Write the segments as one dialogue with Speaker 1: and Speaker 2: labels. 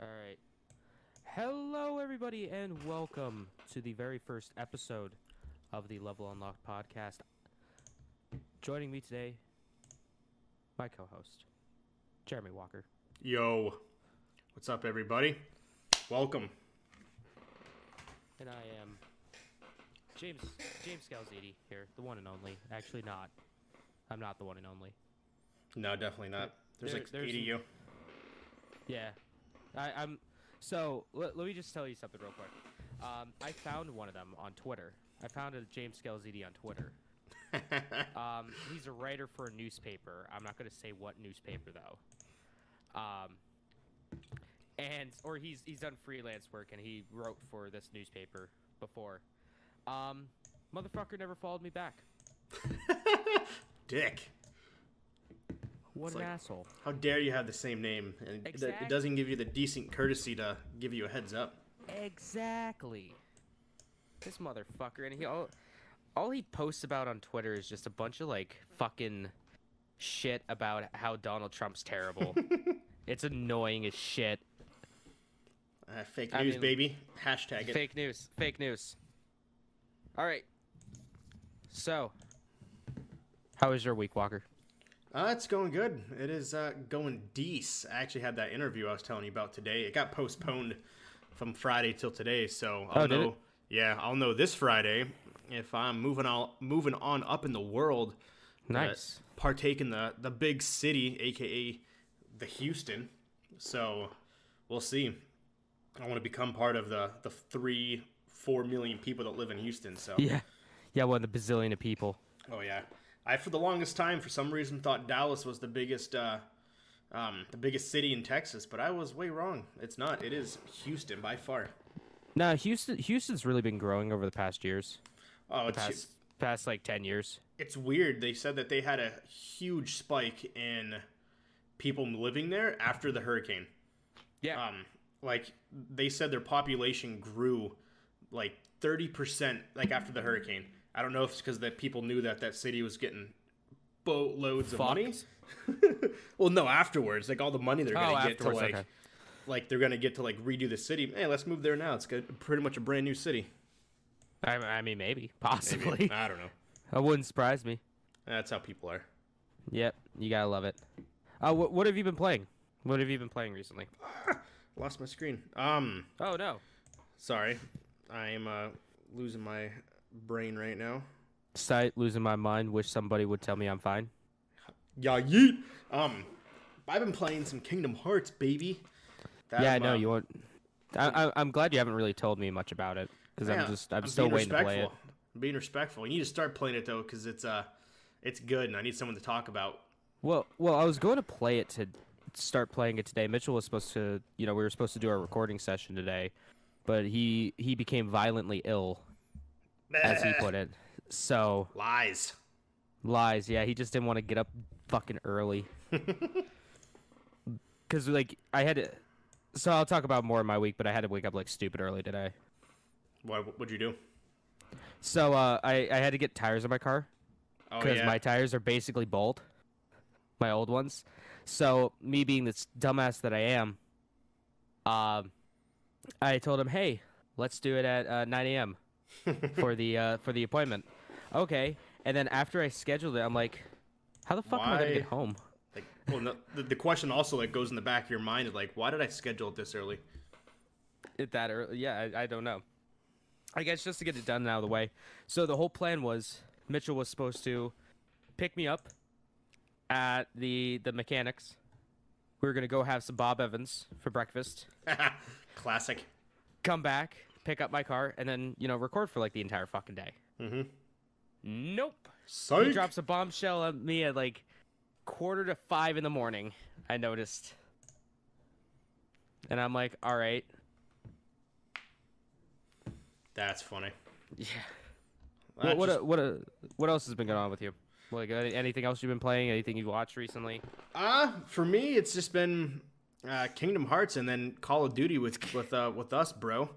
Speaker 1: All right. Hello, everybody, and welcome to the very first episode of the Level Unlocked podcast. Joining me today, my co host, Jeremy Walker.
Speaker 2: Yo, what's up, everybody? Welcome.
Speaker 1: And I am James James Scalziti here, the one and only. Actually, not. I'm not the one and only.
Speaker 2: No, definitely not. There's
Speaker 1: There-
Speaker 2: like
Speaker 1: there's
Speaker 2: 80
Speaker 1: an-
Speaker 2: you.
Speaker 1: Yeah, I, I'm. So let, let me just tell you something real quick. Um, I found one of them on Twitter. I found a James Scalziti on Twitter. Um, he's a writer for a newspaper. I'm not going to say what newspaper though. Um, and or he's he's done freelance work and he wrote for this newspaper before. Um, motherfucker never followed me back.
Speaker 2: Dick.
Speaker 1: What
Speaker 2: It's
Speaker 1: an
Speaker 2: like-
Speaker 1: asshole.
Speaker 2: How dare you have the same name? And it- it doesn't give you the decent courtesy to give you a heads up.
Speaker 1: Exactly. This motherfucker, and he all, all he posts about on Twitter is just a bunch of like fucking shit about how Donald Trump's terrible. it's annoying as shit.
Speaker 2: Uh, fake
Speaker 1: I
Speaker 2: news,
Speaker 1: mean,
Speaker 2: baby. Hashtag it.
Speaker 1: Fake news. Fake news. All right. So, how was your week, Walker?
Speaker 2: Uh, it's going good. It is uh, going dece. I actually had that interview I was telling you about today. It got postponed from Friday till today, so I'll
Speaker 1: Oh,
Speaker 2: know. Yeah, I'll know this Friday if I'm moving on, moving on up in the world. uh,
Speaker 1: Nice.
Speaker 2: partake in the the big city, aka the Houston. So we'll see. I want to become part of the the three four million people that live in Houston. So
Speaker 1: Yeah. Yeah, one of the bazillion of people.
Speaker 2: oh yeah, I for the longest time for some reason thought Dallas was the biggest. Uh, um, the biggest city in Texas, but I was way wrong. It's not. It is Houston by far.
Speaker 1: No, Houston. Houston's really been growing over the past years.
Speaker 2: Oh, it's,
Speaker 1: Past, past like ten years.
Speaker 2: it's weird. They said that they had a huge spike in people living there after the hurricane.
Speaker 1: Yeah.
Speaker 2: um like they said their population grew like 30% like after the hurricane i don't know if it's because that people knew that that city was getting boatloads of money well no afterwards like all the money they're gonna
Speaker 1: Oh,
Speaker 2: get to like
Speaker 1: okay.
Speaker 2: like they're gonna get to like redo the city hey let's move there now it's good, pretty much a brand new city
Speaker 1: I, I mean, maybe, possibly.
Speaker 2: Maybe. i don't know
Speaker 1: That wouldn't surprise me.
Speaker 2: that's how people are
Speaker 1: Yep, you gotta love it. Uh, what, what have you been playing? What have you been playing recently?
Speaker 2: lost my screen um
Speaker 1: Oh no,
Speaker 2: sorry i'm uh losing my brain right now
Speaker 1: sight losing my mind. Wish somebody would tell me I'm fine.
Speaker 2: Yeah, yeet. Um, I've been playing some Kingdom Hearts, baby. That,
Speaker 1: yeah, I know
Speaker 2: uh,
Speaker 1: you want. I, I, I'm glad you haven't really told me much about it because
Speaker 2: yeah,
Speaker 1: I'm just I'm,
Speaker 2: I'm
Speaker 1: still waiting to play it.
Speaker 2: I'm being respectful. You need to start playing it though, because it's uh, it's good, and I need someone to talk about.
Speaker 1: Well, well, I was going to play it to start playing it today. Mitchell was supposed to, you know, we were supposed to do our recording session today, but he he became violently ill, as he put it. So
Speaker 2: Lies.
Speaker 1: lies. Yeah, he just didn't want to get up fucking early. Cause like I had to. So I'll talk about more of my week, but I had to wake up like stupid early today.
Speaker 2: What would you do?
Speaker 1: So uh, I I had to get tires on my car
Speaker 2: Oh
Speaker 1: because
Speaker 2: yeah.
Speaker 1: my tires are basically bald, my old ones. So me being this dumbass that I am, um, I told him, "Hey, let's do it at uh, 9 a.m. for the uh, for the appointment." Okay, and then after I scheduled it, I'm like, "How the fuck am I gonna get home?"
Speaker 2: like, well, no, the, the question also like goes in the back of your mind, like, why did I schedule it this early?
Speaker 1: It that early? Yeah, I, I don't know. I guess just to get it done and out of the way. So the whole plan was Mitchell was supposed to pick me up at the the mechanics. We were gonna go have some Bob Evans for breakfast.
Speaker 2: Classic.
Speaker 1: Come back, pick up my car, and then you know record for like the entire fucking day.
Speaker 2: Mm-hmm.
Speaker 1: Nope. He drops a bombshell at me at like quarter to five in the morning. I noticed, and I'm like, all right,
Speaker 2: That's funny.
Speaker 1: yeah. What what,
Speaker 2: just-
Speaker 1: uh, what uh, what else has been going on with you? Like anything else you've been playing? Anything you've watched recently?
Speaker 2: Uh, for me, it's just been uh, Kingdom Hearts and then Call of Duty with with uh, with us, bro.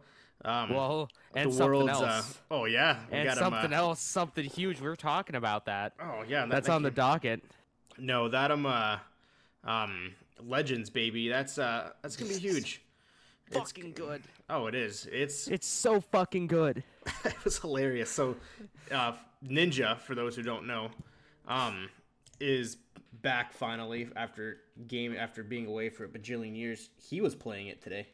Speaker 2: Um,
Speaker 1: Well, and
Speaker 2: the
Speaker 1: something else.
Speaker 2: uh, oh yeah, we
Speaker 1: and
Speaker 2: got 'em,
Speaker 1: something
Speaker 2: uh,
Speaker 1: else, something huge. We were talking about that.
Speaker 2: Oh yeah, that,
Speaker 1: That's
Speaker 2: that
Speaker 1: on the docket.
Speaker 2: No, that um uh, um Legends baby. That's uh that's gonna be huge.
Speaker 1: fucking good.
Speaker 2: Oh, it is. It's
Speaker 1: It's so fucking good.
Speaker 2: it was hilarious. So, uh, Ninja, for those who don't know, um, is back finally after game after being away for a bajillion years. He was playing it today.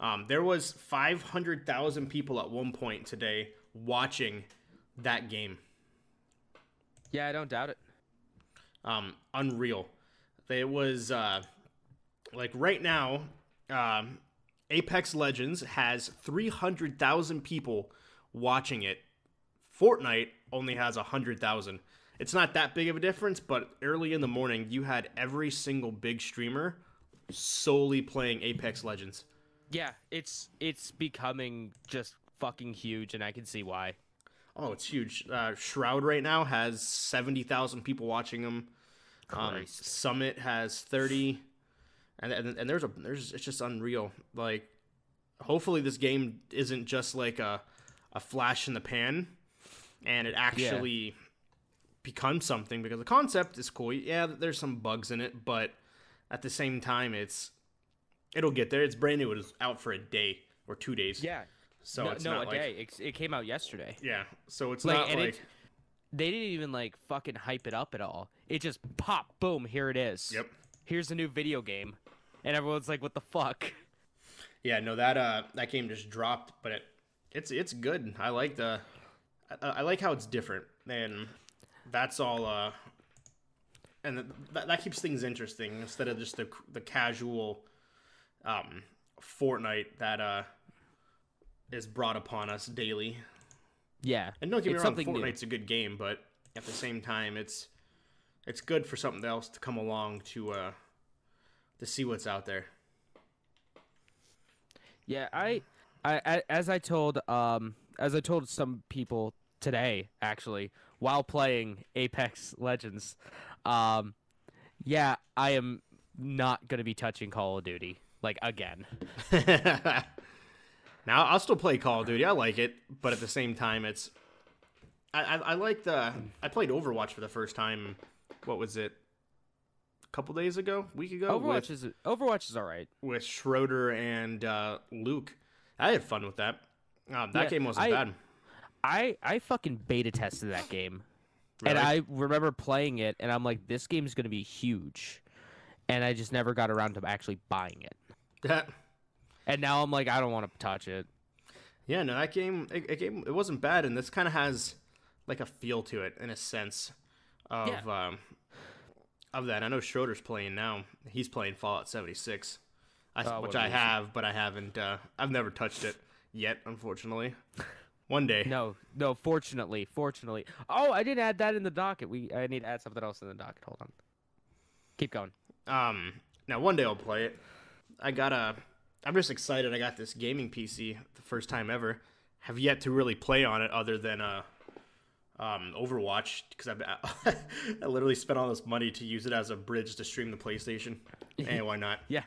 Speaker 2: Um, there was five hundred thousand people at one point today watching that game.
Speaker 1: Yeah, I don't doubt it.
Speaker 2: Um, unreal. It was uh, like right now. Um, Apex Legends has three hundred thousand people watching it. Fortnite only has hundred thousand. It's not that big of a difference, but early in the morning, you had every single big streamer solely playing Apex Legends.
Speaker 1: Yeah, it's it's becoming just fucking huge, and I can see why.
Speaker 2: Oh, it's huge. Uh, Shroud right now has seventy thousand people watching him. Um, Summit has thirty, and, and and there's a there's it's just unreal. Like, hopefully this game isn't just like a a flash in the pan, and it actually becomes something because the concept is cool. Yeah, there's some bugs in it, but at the same time, it's it'll get there. It's brand new. It was out for a day or two days.
Speaker 1: Yeah.
Speaker 2: so
Speaker 1: no,
Speaker 2: it's
Speaker 1: no,
Speaker 2: not
Speaker 1: a
Speaker 2: like
Speaker 1: day. It, it came out yesterday.
Speaker 2: yeah. So it's
Speaker 1: Like,
Speaker 2: not like
Speaker 1: it, they didn't even like fucking hype it up at all. It just pop, boom, here it is.
Speaker 2: yep.
Speaker 1: Here's a new video game, and everyone's like, "What the fuck?"
Speaker 2: Yeah, no, that uh, that game just dropped, but it, it's it's good. I like the, I, I like how it's different, and that's all. Uh, and that, that keeps things interesting instead of just the the casual, um, Fortnite that uh, is brought upon us daily.
Speaker 1: Yeah.
Speaker 2: And don't get me
Speaker 1: It's
Speaker 2: wrong,
Speaker 1: something new.
Speaker 2: Fortnite's a good game, but at the same time, it's it's good for something else to come along to uh, to see what's out there.
Speaker 1: Yeah, I, I, I, as I told, um, as I told some people today, actually, while playing Apex Legends, um, yeah, I am not gonna be touching Call of Duty like again.
Speaker 2: now I'll still play Call of Duty. I like it, but at the same time, it's I I, I like the I played Overwatch for the first time. What was it? A couple days ago, week ago,
Speaker 1: Overwatch
Speaker 2: with,
Speaker 1: is Overwatch is all right.
Speaker 2: with Schroeder and uh, Luke. I had fun with that. Um, that
Speaker 1: Yeah,
Speaker 2: game wasn't
Speaker 1: I-
Speaker 2: bad.
Speaker 1: I I fucking beta tested that game, and I remember playing it, and I'm like, this game's gonna be huge, and I just never got around to actually buying it.
Speaker 2: That
Speaker 1: And now I'm like, I don't want to touch it.
Speaker 2: yeah, no, that game it, it game it wasn't bad, and this kind of has like a feel to it in a sense of um of that. I know Schroeder's playing now. He's playing Fallout 76, I,
Speaker 1: Oh,
Speaker 2: which I
Speaker 1: it?
Speaker 2: have, but I haven't. Uh, I've never touched it yet, unfortunately. One day.
Speaker 1: No, no. Fortunately, fortunately. Oh, I didn't add that in the docket. We I need to add something else in the docket. Hold on. Keep going.
Speaker 2: Um, now one day I'll play it. I got a. I'm just excited. I got this gaming PC the first time ever. Have yet to really play on it other than uh, um, Overwatch because I I literally spent all this money to use it as a bridge to stream the PlayStation. and why not?
Speaker 1: Yeah.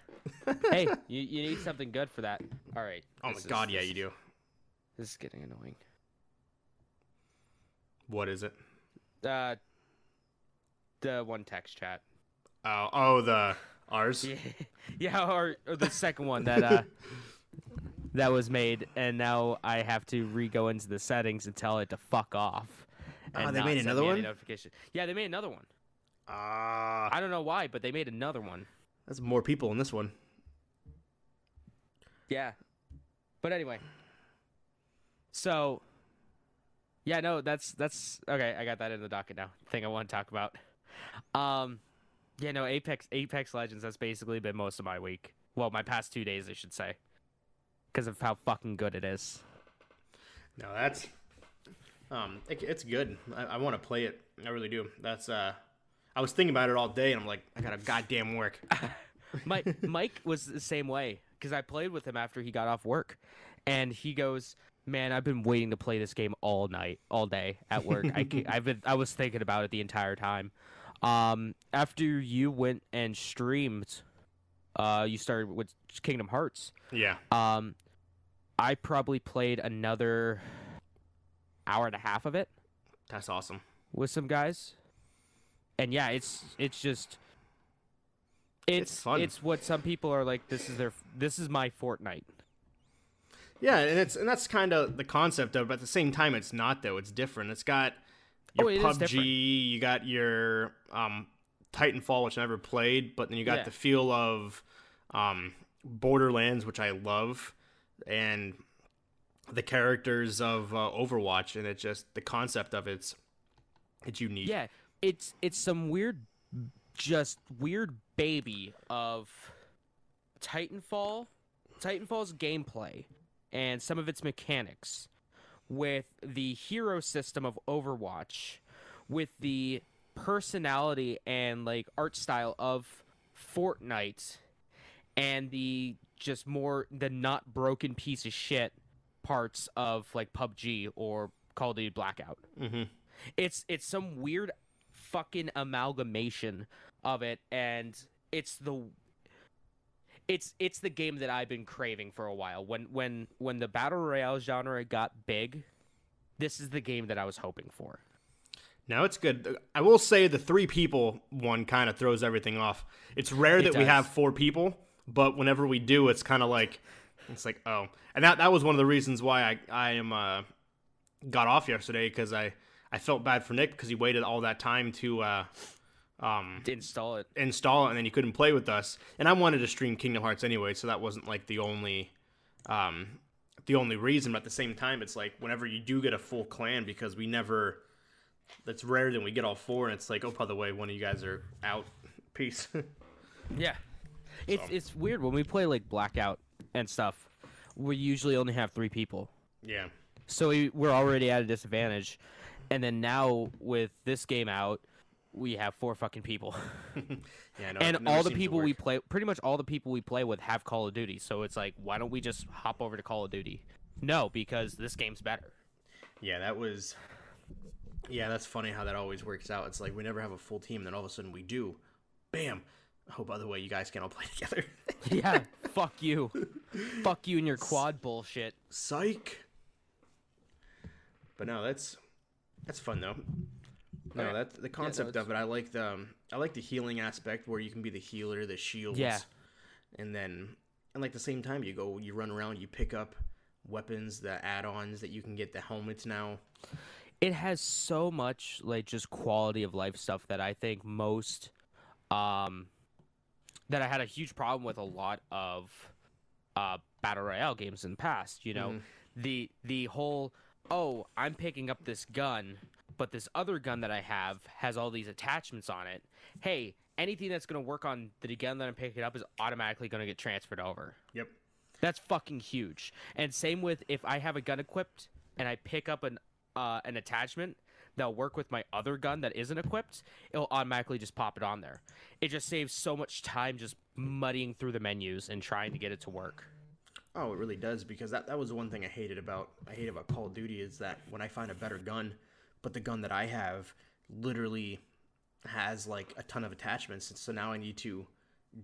Speaker 1: hey, you, you need something good for that. All right.
Speaker 2: Oh my
Speaker 1: is-
Speaker 2: god, yeah, you do.
Speaker 1: This is getting annoying.
Speaker 2: What is it?
Speaker 1: Uh, the one text chat.
Speaker 2: Oh, oh, the ours.
Speaker 1: Yeah, yeah, or, or the second one that uh that was made, and now I have to re go into the settings and tell it to fuck off.
Speaker 2: Oh,
Speaker 1: and
Speaker 2: they made another one?
Speaker 1: Notification. Yeah, they made another one.
Speaker 2: Ah,
Speaker 1: I don't know why, but they made another one.
Speaker 2: that's more people in this one.
Speaker 1: Yeah. But anyway. So Yeah, no, that's that's okay, I got that in the docket now. Thing I want to talk about. Um yeah, no, Apex Apex Legends that's basically been most of my week. Well, my past 2 days I should say. Cuz of how fucking good it is.
Speaker 2: No, that's um, it, it's good. I, I want to play it. I really do. That's uh, I was thinking about it all day, and I'm like, I got a goddamn work.
Speaker 1: Mike Mike was the same way because I played with him after he got off work, and he goes, "Man, I've been waiting to play this game all night, all day at work. I I've been I was thinking about it the entire time. Um, after you went and streamed, uh, you started with Kingdom Hearts.
Speaker 2: yeah,
Speaker 1: Um, I probably played another hour and a half of it
Speaker 2: that's awesome.
Speaker 1: with some guys. And yeah, it's it's just It's
Speaker 2: It's fun.
Speaker 1: It's what some people are like. This is their. This is my Fortnite.
Speaker 2: Yeah, and it's and that's kind of the concept of. it, But at the same time, it's not though. It's different. It's got your
Speaker 1: Oh,
Speaker 2: PUBG. You got your um, Titanfall, which I never played, but then you got
Speaker 1: Yeah.
Speaker 2: the feel of um, Borderlands, which I love, and the characters of uh, Overwatch, and it just the concept of it's it's unique.
Speaker 1: Yeah, it's it's some weird, just weird baby of Titanfall, Titanfall's gameplay, and some of its mechanics, with the hero system of Overwatch, with the personality and like art style of Fortnite, and the just more the not broken piece of shit parts of like PUBG or Call of Duty Blackout.
Speaker 2: Hmm
Speaker 1: it's it's some weird fucking amalgamation of it and it's the it's it's the game that I've been craving for a while. When when when the battle royale genre got big, this is the game that I was hoping for.
Speaker 2: Now it's good. I will say the three people one kind of throws everything off. It's rare
Speaker 1: It
Speaker 2: that we have four people, but whenever we do, it's kind of like it's like oh, and that that was one of the reasons why I I am uh got off yesterday because I I felt bad for Nick because he waited all that time to uh um
Speaker 1: To install it.
Speaker 2: install it and then you couldn't play with us. And I wanted to stream Kingdom Hearts anyway, so that wasn't like the only um the only reason. But at the same time, it's like whenever you do get a full clan because we never that's rare that we get all four and it's like, oh by the way, one of you guys are out. Peace.
Speaker 1: Yeah. It's
Speaker 2: So.
Speaker 1: it's weird when we play like Blackout and stuff. We usually only have 3 people.
Speaker 2: yeah.
Speaker 1: So we, we're already at a disadvantage. And then now with this game out, we have four fucking people.
Speaker 2: Yeah, no,
Speaker 1: and all the people we play pretty much all the people we play with have call of duty so it's like why don't we just hop over to call of duty no because this game's better
Speaker 2: Yeah, that was Yeah, that's funny how that always works out. It's like we never have a full team, then all of a sudden we do. Bam. Oh, by the way, you guys can all play together.
Speaker 1: yeah fuck you fuck you and your quad bullshit
Speaker 2: Psych. But no, that's that's fun though. No,
Speaker 1: Okay.
Speaker 2: that's the concept
Speaker 1: it's-
Speaker 2: of it. I like the um, I like the healing aspect where you can be the healer, the shields.
Speaker 1: Yeah.
Speaker 2: And then and like the same time you go you run around, you pick up weapons, the add-ons that you can get the helmets now.
Speaker 1: it has so much like just quality of life stuff that i think most um that i had a huge problem with a lot of uh battle royale games in the past you know
Speaker 2: Mhm.
Speaker 1: the the whole oh i'm picking up this gun but this other gun that i have has all these attachments on it hey anything that's going to work on the gun that i'm picking up is automatically going to get transferred over
Speaker 2: Yep.
Speaker 1: that's fucking huge. And same with if I have a gun equipped and I pick up an uh, an attachment that'll work with my other gun that isn't equipped, it'll automatically just pop it on there. It just saves so much time just muddying through the menus and trying to get it to work.
Speaker 2: Oh, it really does because that, that was the one thing I hated about I hate about Call of Duty is that when I find a better gun, but the gun that I have literally has like a ton of attachments, and so now I need to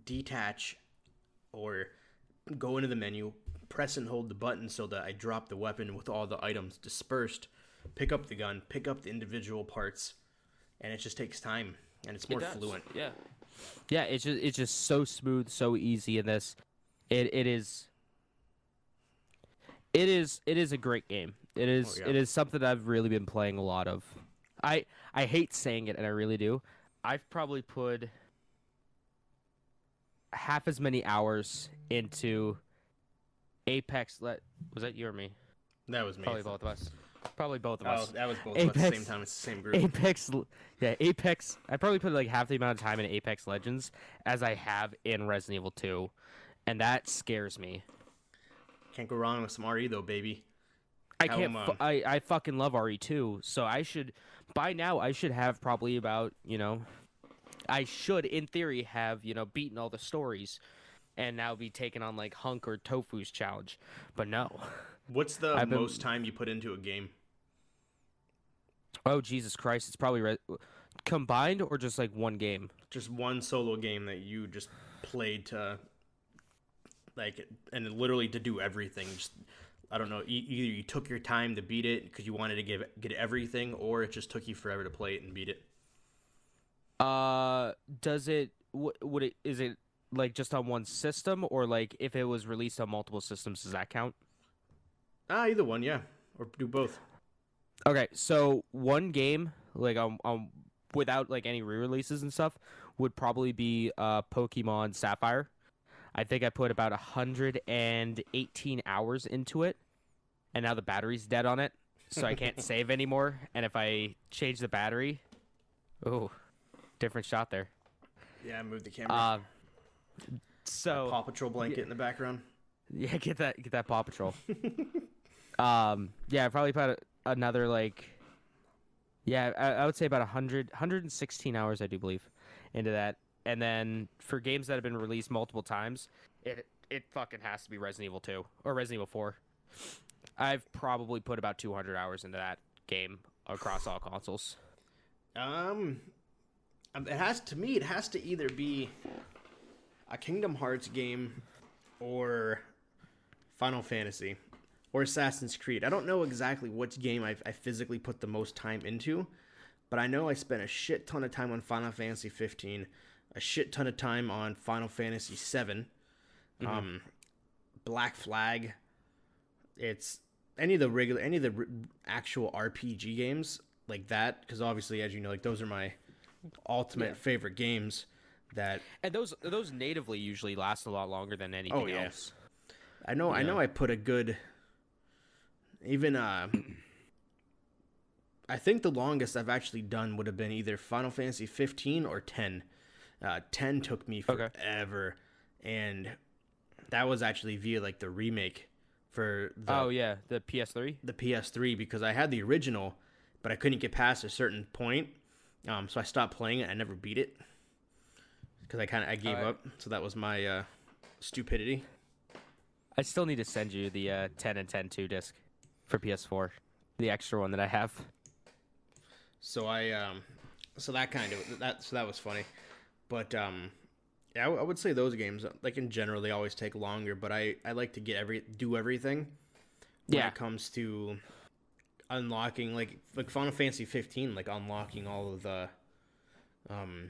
Speaker 2: detach or go into the menu, press and hold the button so that I drop the weapon with all the items dispersed, pick up the gun, pick up the individual parts, and it just takes time and it's more fluent.
Speaker 1: Yeah. Yeah, it's just it's just so smooth, so easy in this. It it is it is it is a great game. It is oh,
Speaker 2: yeah.
Speaker 1: it is something I've really been playing a lot of. I I hate saying it and I really do. I've probably put half as many hours into Apex let was that you or me?
Speaker 2: That was me.
Speaker 1: Probably both of us. Probably both of
Speaker 2: Oh,
Speaker 1: us.
Speaker 2: that was both of us at the same time. It's the same group.
Speaker 1: Apex, yeah, Apex. I probably put like half the amount of time in Apex Legends as I have in Resident Evil 2, and that scares me.
Speaker 2: Can't go wrong with some RE though, baby.
Speaker 1: I
Speaker 2: How
Speaker 1: can't.
Speaker 2: am, um,
Speaker 1: I I fucking love RE too. so I should by now I should have probably about you know, I should in theory have you know beaten all the stories, and now be taking on like Hunk or Tofu's challenge, but no.
Speaker 2: What's the
Speaker 1: I've been-
Speaker 2: most time you put into a game?
Speaker 1: Oh Jesus Christ! It's probably re- combined or just like one game.
Speaker 2: Just one solo game that you just played to, like, and literally to do everything. Just, I don't know. Either you took your time to beat it because you wanted to give get everything, or it just took you forever to play it and beat it.
Speaker 1: Uh, does it? What would it? Is it like just on one system, or like if it was released on multiple systems, does that count?
Speaker 2: Ah, either one, yeah, or do both.
Speaker 1: Okay, so one game like um, um without like any re-releases and stuff would probably be uh Pokemon Sapphire. I think I put about 118 hours into it, and now the battery's dead on it, so I can't save anymore. And if I change the battery, oh, different shot there.
Speaker 2: Yeah, move the camera.
Speaker 1: Uh, so
Speaker 2: Paw Patrol blanket in the background.
Speaker 1: Yeah, get that get that Paw Patrol. um, yeah, I probably put another like, yeah, I, I would say about 100, 116 hours, I do believe, into that. And then for games that have been released multiple times, it it fucking has to be Resident Evil 2 or Resident Evil 4. I've probably put about 200 hours into that game across all consoles.
Speaker 2: Um, um, it has to me. It has to either be a Kingdom Hearts game or Final Fantasy or Assassin's Creed. I don't know exactly which game I've, I physically put the most time into, but I know I spent a shit ton of time on Final Fantasy 15, a shit ton of time on Final Fantasy 7, um, Black Flag. It's any of the regular, any of the r- actual RPG games like that, because obviously, as you know, like those are my ultimate
Speaker 1: Yeah.
Speaker 2: favorite games. That
Speaker 1: And those those natively usually last a lot longer than anything
Speaker 2: Oh, yeah.
Speaker 1: else.
Speaker 2: I know I know I put a good even uh I think the longest I've actually done would have been either Final Fantasy 15 or 10. Uh 10 took me
Speaker 1: Okay.
Speaker 2: forever and that was actually via like the remake for the
Speaker 1: oh yeah, the PS3.
Speaker 2: the PS3 because I had the original but I couldn't get past a certain point. Um so I stopped playing it. I never beat it cuz I kind of I gave
Speaker 1: Alright.
Speaker 2: up. So that was my uh stupidity.
Speaker 1: I still need to send you the uh, 10 and 10 2 disc for PS4, the extra one that I have.
Speaker 2: So I um so that kind of that so that was funny. But um yeah, I, w- I would say those games like in general they always take longer, but I I like to get every do everything when
Speaker 1: Yeah.
Speaker 2: it comes to unlocking like like Final Fantasy 15 like unlocking all of the um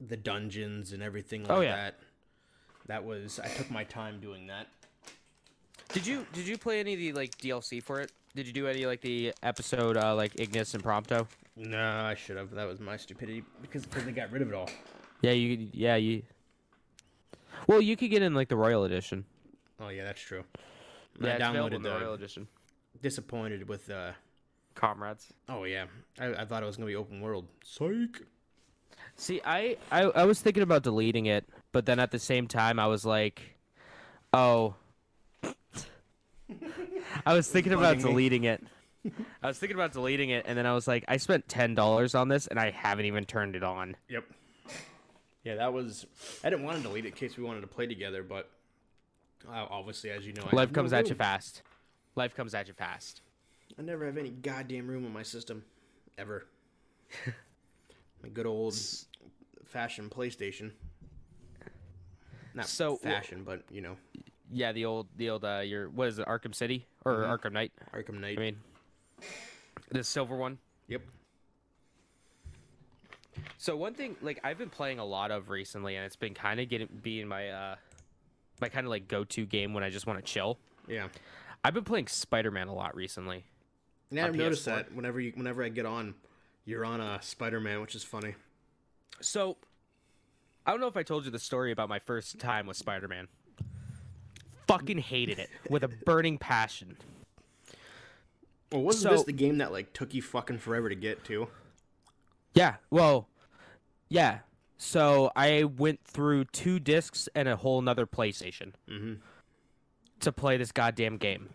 Speaker 2: the dungeons and everything like
Speaker 1: Oh, yeah.
Speaker 2: that. That was I took my time doing that.
Speaker 1: Did you did you play any of the like DLC for it? Did you do any like the episode uh, like Ignis and Prompto?
Speaker 2: No, I should have. That was my stupidity because because they got rid of it all.
Speaker 1: Yeah, you yeah, you Well, you could get in like the Royal Edition.
Speaker 2: Oh yeah, that's true.
Speaker 1: Yeah,
Speaker 2: I downloaded
Speaker 1: in the
Speaker 2: the
Speaker 1: Royal Edition.
Speaker 2: disappointed with uh
Speaker 1: Comrades.
Speaker 2: Oh yeah, I, I thought it was gonna be open world. Psych.
Speaker 1: See, I, I I was thinking about deleting it, but then at the same time I was like, oh. I was thinking about
Speaker 2: Bugging me.
Speaker 1: deleting it. I was thinking about deleting it, and then I was like, I spent ten dollars on this, and I haven't even turned it on.
Speaker 2: Yep. Yeah, that was. I didn't want to delete it in case we wanted to play together, but uh, obviously, as you know, I
Speaker 1: Life
Speaker 2: have no
Speaker 1: comes at you fast. Life comes at you fast.
Speaker 2: I never have any goddamn room on my system, ever. my good old fashioned PlayStation. Not
Speaker 1: So,
Speaker 2: fashion, but you know,
Speaker 1: Yeah, the old, the old, uh, your what is it, Arkham City or
Speaker 2: Mhm.
Speaker 1: Arkham Knight?
Speaker 2: Arkham Knight.
Speaker 1: I mean, the silver one.
Speaker 2: yep.
Speaker 1: So one thing, like I've been playing a lot of recently, and it's been kind of getting being my uh, my kind of like go to game when I just want to chill.
Speaker 2: Yeah.
Speaker 1: I've been playing Spider Man a lot recently.
Speaker 2: Yeah, I've noticed
Speaker 1: PS4.
Speaker 2: that whenever you whenever I get on, you're on a Spider Man, which is funny.
Speaker 1: So I don't know if I told you the story about my first time with Spider Man. Fucking hated it with a burning passion.
Speaker 2: Well, wasn't
Speaker 1: So-
Speaker 2: this the game that like took you fucking forever to get to?
Speaker 1: Yeah, well, yeah. So I went through two discs and a whole nother PlayStation
Speaker 2: Mm-hmm.
Speaker 1: to play this goddamn game.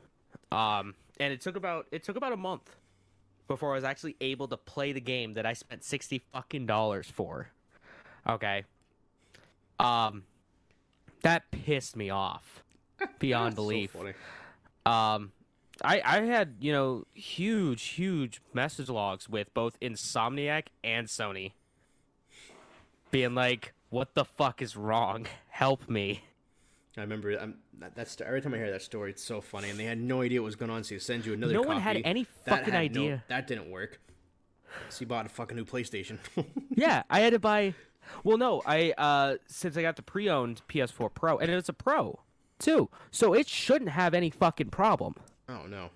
Speaker 1: Um, and it took about it took about a month before I was actually able to play the game that I spent sixty fucking dollars for. Okay. Um, that pissed me off beyond belief.
Speaker 2: So funny.
Speaker 1: Um, I I had you know huge huge message logs with both Insomniac and Sony, being like, "What the fuck is wrong? Help me!"
Speaker 2: I remember um, that, that's every time I hear that story, it's so funny, and they had no idea what was going on, so you send you another.
Speaker 1: No one had
Speaker 2: copy.
Speaker 1: any fucking
Speaker 2: had no-
Speaker 1: idea.
Speaker 2: that didn't work. So you bought a fucking new PlayStation.
Speaker 1: Yeah, I had to buy Well, no, I uh since I got the pre-owned PS4 Pro and it's a Pro too, so it shouldn't have any fucking problem
Speaker 2: Oh no.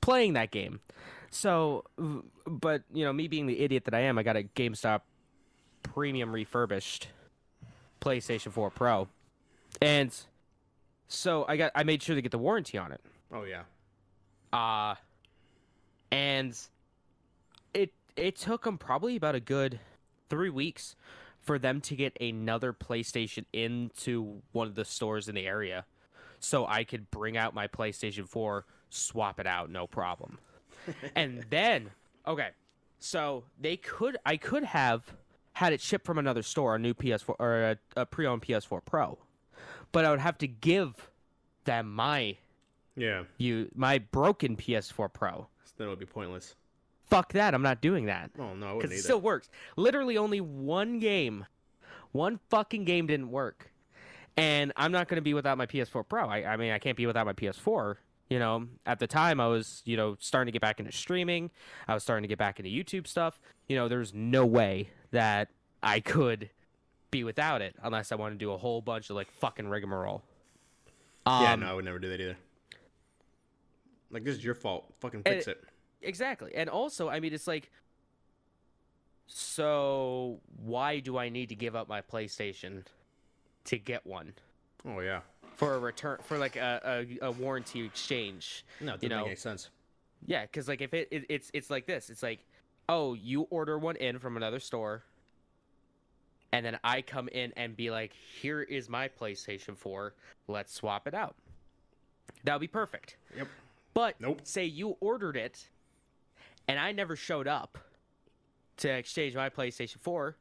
Speaker 1: playing that game. So, but you know, me being the idiot that I am, I got a GameStop premium refurbished PlayStation 4 Pro, and so I got I made sure to get the warranty on it.
Speaker 2: Oh yeah.
Speaker 1: Uh and it it took them probably about a good three weeks for them to get another PlayStation into one of the stores in the area, so I could bring out my PlayStation 4, swap it out, no problem. and then, okay, so they could I could have had it shipped from another store, a new PS4 or a, a pre-owned PS4 Pro, but I would have to give them my
Speaker 2: Yeah.
Speaker 1: you my broken PS4 Pro.
Speaker 2: Then it would be pointless.
Speaker 1: Fuck that! I'm not doing that
Speaker 2: Oh no,
Speaker 1: because it
Speaker 2: either.
Speaker 1: still works. Literally, only one game, one fucking game didn't work, and I'm not gonna be without my PS4 Pro. I, I mean, I can't be without my PS4. You know, at the time I was, you know, starting to get back into streaming. I was starting to get back into YouTube stuff. You know, there's no way that I could be without it unless I want to do a whole bunch of like fucking rigmarole.
Speaker 2: yeah,
Speaker 1: Um,
Speaker 2: no, I would never do that either. Like this is your fault. Fucking fix it.
Speaker 1: Exactly. And also, I mean, it's like, so why do I need to give up my PlayStation to get one
Speaker 2: Oh yeah.
Speaker 1: For a return for like a, a, a warranty exchange?
Speaker 2: No, it
Speaker 1: You
Speaker 2: doesn't
Speaker 1: know,
Speaker 2: make any sense.
Speaker 1: Yeah, because like if it, it it's it's like this, it's like, oh, you order one in from another store, and then I come in and be like, here is my PlayStation 4, let's swap it out. That would be perfect.
Speaker 2: Yep.
Speaker 1: But
Speaker 2: Nope.
Speaker 1: say you ordered it and I never showed up to exchange my PlayStation 4,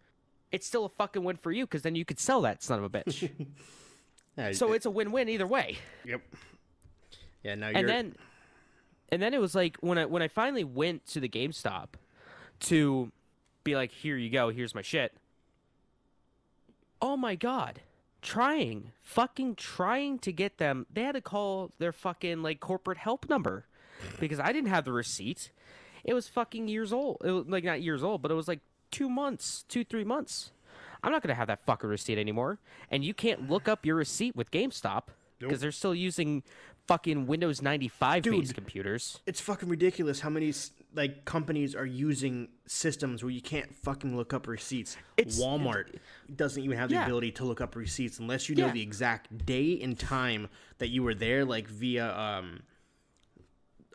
Speaker 1: it's still a fucking win for you because then you could sell that son of a bitch.
Speaker 2: Yeah,
Speaker 1: so
Speaker 2: it-
Speaker 1: it's a win-win either way.
Speaker 2: Yep. Yeah. Now
Speaker 1: And
Speaker 2: you're.
Speaker 1: then and then it was like when I when I finally went to the GameStop to be like, here you go, here's my shit. Oh my god. Trying, fucking trying to get them. They had to call their fucking like corporate help number because I didn't have the receipt. It was fucking years old. It was, like not years old, but it was like two months, two three months. I'm not gonna have that fucking receipt anymore. And you can't look up your receipt with GameStop because
Speaker 2: Nope.
Speaker 1: they're still using fucking Windows 95 based computers.
Speaker 2: it's fucking ridiculous how many like companies are using systems where you can't fucking look up receipts.
Speaker 1: It's-
Speaker 2: Walmart doesn't even have the
Speaker 1: Yeah.
Speaker 2: ability to look up receipts unless you know
Speaker 1: Yeah.
Speaker 2: the exact day and time that you were there, like via um,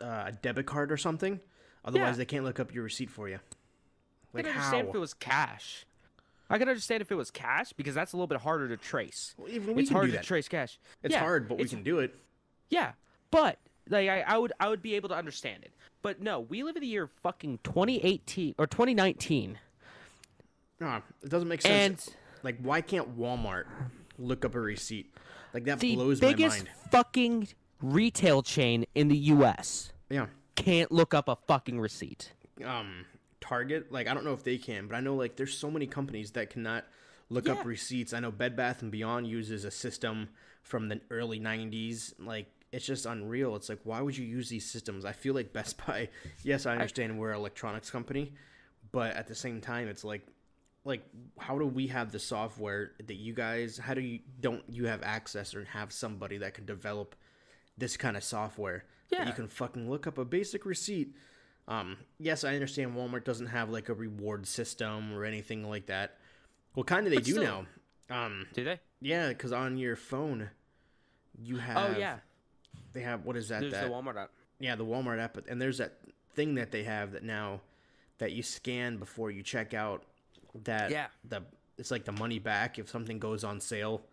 Speaker 2: uh, a debit card or something. Otherwise,
Speaker 1: Yeah.
Speaker 2: they can't look up your receipt for you.
Speaker 1: I
Speaker 2: Like how?
Speaker 1: if it was cash. I can understand if it was cash because that's a little bit harder to trace.
Speaker 2: Well, even we
Speaker 1: it's
Speaker 2: can
Speaker 1: hard
Speaker 2: do
Speaker 1: to trace cash.
Speaker 2: It's
Speaker 1: Yeah,
Speaker 2: hard, but we can do it.
Speaker 1: Yeah, but like I, I would I would be able to understand it. But no, we live in the year fucking 2018 or 2019,
Speaker 2: No, it doesn't make sense.
Speaker 1: and
Speaker 2: like, why can't Walmart look up a receipt? Like that
Speaker 1: the
Speaker 2: blows my mind.
Speaker 1: The biggest
Speaker 2: mind.
Speaker 1: fucking retail chain in the U.S.
Speaker 2: Yeah.
Speaker 1: can't look up a fucking receipt.
Speaker 2: um Target, like I don't know if they can, but I know like there's so many companies that cannot look
Speaker 1: Yeah.
Speaker 2: up receipts. I know Bed Bath and Beyond uses a system from the early 90s. Like it's just unreal. It's like why would you use these systems? I feel like Best Buy, yes, I understand we're an electronics company, but at the same time it's like like how do we have the software that you guys how do you don't you have access or have somebody that can develop this kind of software that
Speaker 1: Yeah.
Speaker 2: you can fucking look up a basic receipt um, yes, I understand Walmart doesn't have like a reward system or anything like that. Well, kind of they
Speaker 1: But
Speaker 2: do
Speaker 1: still.
Speaker 2: now. Um,
Speaker 1: Do they?
Speaker 2: yeah, because on your phone, you have.
Speaker 1: Oh yeah,
Speaker 2: They have what is that?
Speaker 1: there's
Speaker 2: that
Speaker 1: the Walmart app.
Speaker 2: yeah, the Walmart app, and there's that thing that they have that now that you scan before you check out. That
Speaker 1: Yeah.
Speaker 2: the it's like the money back if something goes on sale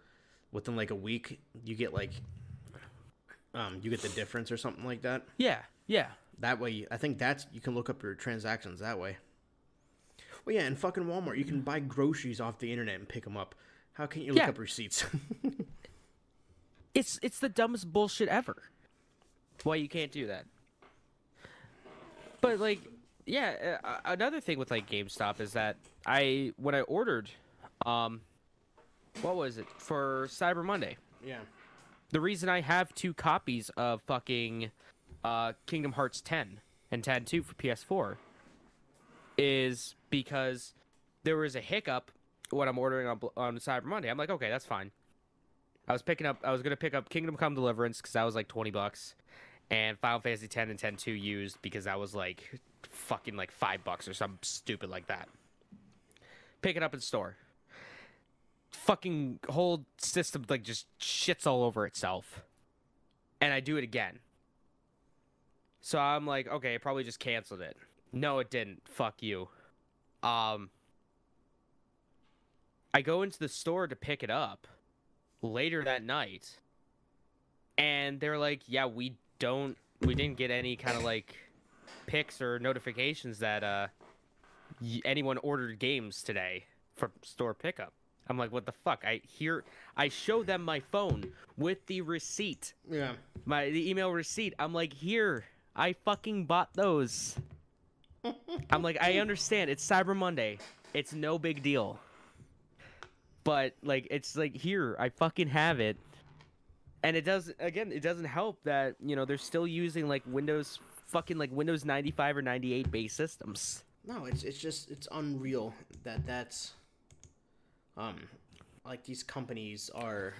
Speaker 2: within like a week, you get like um you get the difference or something like that.
Speaker 1: Yeah, yeah.
Speaker 2: That way, I think that's you can look up your transactions that way. Well, yeah, in fucking Walmart, you can buy groceries off the internet and pick them up. How can you look
Speaker 1: Yeah.
Speaker 2: up receipts?
Speaker 1: It's it's the dumbest bullshit ever. Why you can't do that? But like, yeah. Uh, another thing with like GameStop is that I when I ordered, um, what was it for Cyber Monday?
Speaker 2: yeah.
Speaker 1: The reason I have two copies of fucking uh, Kingdom Hearts 10 and 10 2 for PS4 is because there was a hiccup when I'm ordering on on Cyber Monday. I'm like, okay, that's fine. I was picking up. I was gonna pick up Kingdom Come Deliverance because that was like twenty bucks, and Final Fantasy 10 and 10 2 used because that was like fucking like five bucks or something stupid like that. Pick it up in store. Fucking whole system like just shits all over itself, and I do it again. So I'm like, okay, it probably just canceled it. No, it didn't. Fuck you. Um, I go into the store to pick it up later that night, and they're like, "Yeah, we don't, we didn't get any kind of like pics or notifications that uh y- anyone ordered games today for store pickup." I'm like, "What the fuck?" I hear, I show them my phone with the receipt,
Speaker 2: Yeah.
Speaker 1: my the email receipt. I'm like, "Here, I fucking bought those." I'm like, I understand. It's Cyber Monday. It's no big deal. But like, it's like here, I fucking have it. And it does again. It doesn't help that you know they're still using like Windows, fucking like Windows 95 or 98 base systems.
Speaker 2: No, it's it's just it's unreal that that's um like these companies are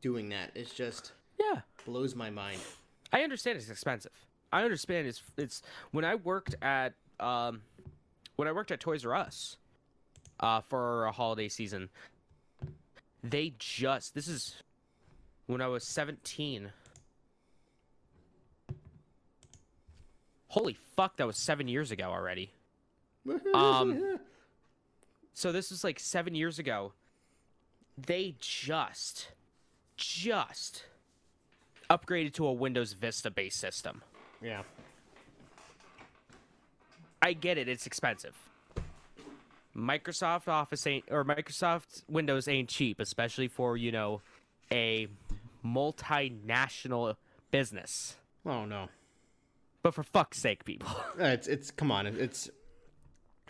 Speaker 2: doing that. It's just
Speaker 1: Yeah,
Speaker 2: blows my mind.
Speaker 1: I understand it's expensive. I understand it's it's when I worked at um when I worked at Toys R Us uh for a holiday season. They just this is when I was 17. Holy fuck, that was 7 years ago already. Um, So this was like 7 years ago. They just just upgraded to a Windows Vista based system.
Speaker 2: Yeah.
Speaker 1: I get it, it's expensive. Microsoft Office ain't or Microsoft Windows ain't cheap, especially for, you know, a multinational business.
Speaker 2: Oh no.
Speaker 1: But for fuck's sake, people.
Speaker 2: Uh, It's it's come on. It's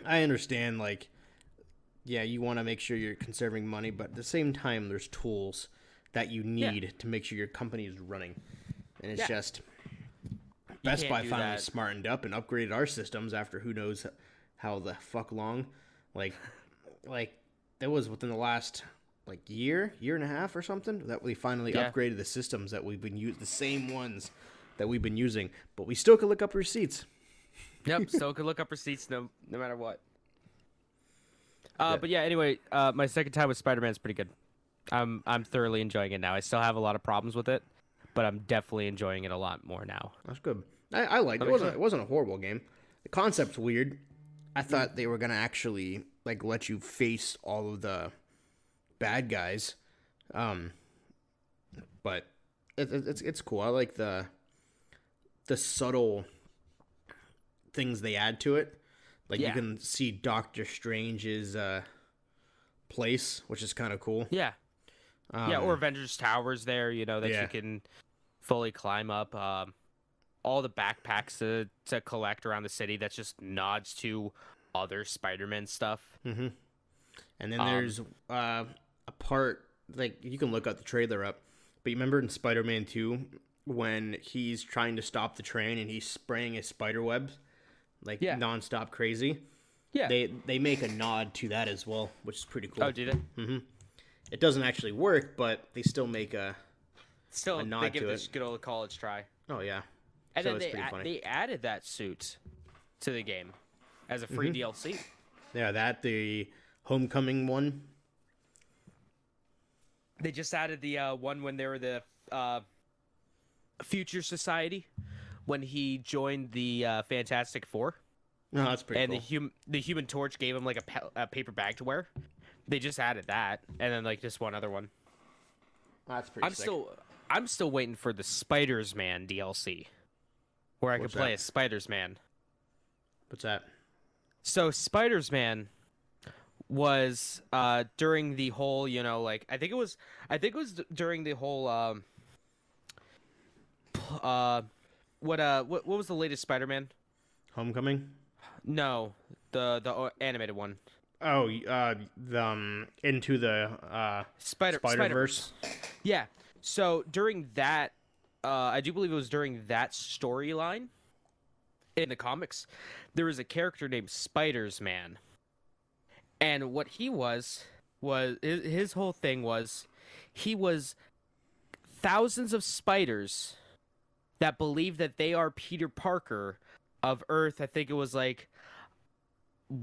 Speaker 2: I understand like yeah, you want to make sure you're conserving money, but at the same time there's tools that you
Speaker 1: Yeah.
Speaker 2: need to make sure your company is running. And it's
Speaker 1: Yeah.
Speaker 2: just Best Buy finally
Speaker 1: that.
Speaker 2: smartened up and upgraded our systems after who knows how the fuck long. Like like that was within the last like year, year and a half or something that we finally
Speaker 1: Yeah.
Speaker 2: upgraded the systems that we've been using the same ones that we've been using, but we still can look up receipts.
Speaker 1: yep, still could look up receipts no no matter what. Uh,
Speaker 2: Yeah.
Speaker 1: but yeah, anyway, uh, my second time with Spider Man is pretty good. I'm I'm thoroughly enjoying it now. I still have a lot of problems with it, but I'm definitely enjoying it a lot more now.
Speaker 2: That's good. I, I liked it. It wasn't, it wasn't a horrible game. The concept's weird. I thought they were gonna actually like let you face all of the bad guys, um, but it, it, it's it's cool. I like the the subtle things they add to it. Like
Speaker 1: Yeah.
Speaker 2: you can see Doctor Strange's uh, place, which is kind of cool.
Speaker 1: Yeah,
Speaker 2: Um,
Speaker 1: yeah, or Avengers Towers there, you know, that
Speaker 2: yeah.
Speaker 1: you can fully climb up. Um, all the backpacks to, to collect around the city. That's just nods to other Spider-Man stuff.
Speaker 2: And then
Speaker 1: Um,
Speaker 2: there's uh, a part like you can look up the trailer up, but you remember in Spider-Man Two when he's trying to stop the train and he's spraying his spider webs like
Speaker 1: Yeah.
Speaker 2: nonstop crazy.
Speaker 1: Yeah.
Speaker 2: They they make a nod to that as well, which is pretty cool.
Speaker 1: oh, do they?
Speaker 2: It doesn't actually work, but they still make a
Speaker 1: Still, they give this
Speaker 2: it.
Speaker 1: good old college try.
Speaker 2: oh yeah.
Speaker 1: And
Speaker 2: so
Speaker 1: then they, a- they added that suit to the game as a
Speaker 2: Mm-hmm.
Speaker 1: free DLC.
Speaker 2: Yeah, that the homecoming one.
Speaker 1: They just added the uh, one when they were the uh, Future Society when he joined the uh, Fantastic Four,
Speaker 2: No, that's pretty
Speaker 1: and
Speaker 2: cool.
Speaker 1: the hum- the Human Torch gave him like a, pa- a paper bag to wear. They just added that, and then like just one other one.
Speaker 2: that's pretty
Speaker 1: I'm
Speaker 2: sick.
Speaker 1: still I'm still waiting for the Spiders Man DLC, where I
Speaker 2: What's
Speaker 1: could play
Speaker 2: that?
Speaker 1: as Spiders Man.
Speaker 2: What's that?
Speaker 1: So Spiders Man was uh during the whole, you know, like I think it was I think it was d- during the whole um p- uh what uh what what was the latest Spider-Man?
Speaker 2: Homecoming?
Speaker 1: No, the the uh, animated one.
Speaker 2: Oh, uh the um, into the uh
Speaker 1: Spider
Speaker 2: Spider-Verse.
Speaker 1: Yeah. So during that, uh, I do believe it was during that storyline in the comics, there was a character named Spiders Man, And what he was was his, whole thing was he was thousands of spiders that believe that they are Peter Parker of Earth. I think it was like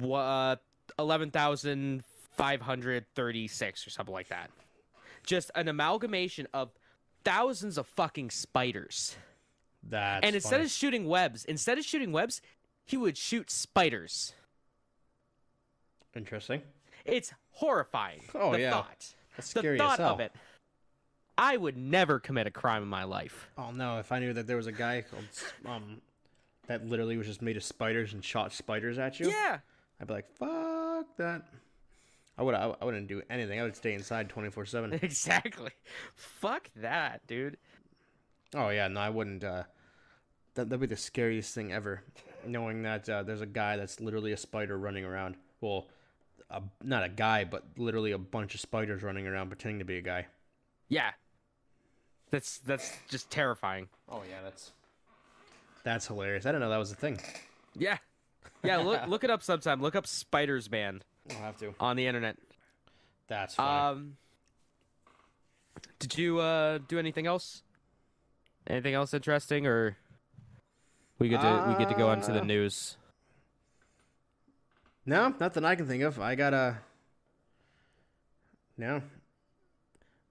Speaker 1: uh, eleven thousand five hundred thirty-six or something like that. Just an amalgamation of thousands of fucking spiders.
Speaker 2: That's
Speaker 1: and instead
Speaker 2: funny.
Speaker 1: of shooting webs, instead of shooting webs, he would shoot spiders.
Speaker 2: interesting.
Speaker 1: It's horrifying.
Speaker 2: Oh,
Speaker 1: the
Speaker 2: yeah.
Speaker 1: thought.
Speaker 2: That's
Speaker 1: The thought
Speaker 2: as hell.
Speaker 1: of it. I would never commit a crime in my life.
Speaker 2: Oh no! If I knew that there was a guy called um that literally was just made of spiders and shot spiders at you,
Speaker 1: Yeah.
Speaker 2: I'd be like, "Fuck that." I would. I, I wouldn't do anything. I would stay inside twenty four seven.
Speaker 1: Exactly. Fuck that, dude.
Speaker 2: Oh yeah, no, I wouldn't. Uh, that that'd be the scariest thing ever, knowing that uh, there's a guy that's literally a spider running around. Well, a, not a guy, but literally a bunch of spiders running around pretending to be a guy.
Speaker 1: Yeah. That's that's just terrifying.
Speaker 2: Oh yeah, that's that's hilarious. I didn't know that was a thing.
Speaker 1: Yeah. Yeah, look look it up sometime. Look up Spiders Man
Speaker 2: I'll have to.
Speaker 1: on the internet.
Speaker 2: That's fine.
Speaker 1: Um Did you uh do anything else? Anything else interesting or we get to we get to go on to the
Speaker 2: Uh,
Speaker 1: news.
Speaker 2: no, nothing I can think of. I got a. No.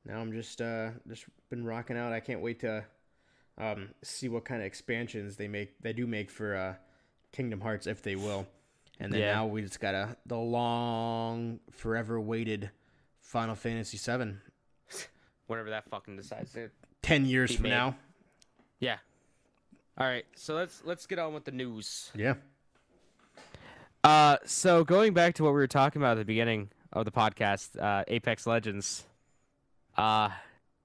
Speaker 2: Now I'm just uh just been rocking out. I can't wait to um see what kind of expansions they make. They do make for uh Kingdom Hearts if they will. And then
Speaker 1: Yeah.
Speaker 2: now we just got a the long forever waited Final Fantasy 7
Speaker 1: Whenever that fucking decides to
Speaker 2: 10 years from
Speaker 1: made.
Speaker 2: now.
Speaker 1: Yeah. All right, so let's let's get on with the news.
Speaker 2: Yeah.
Speaker 1: Uh, so going back to what we were talking about at the beginning of the podcast, uh, Apex Legends. Uh,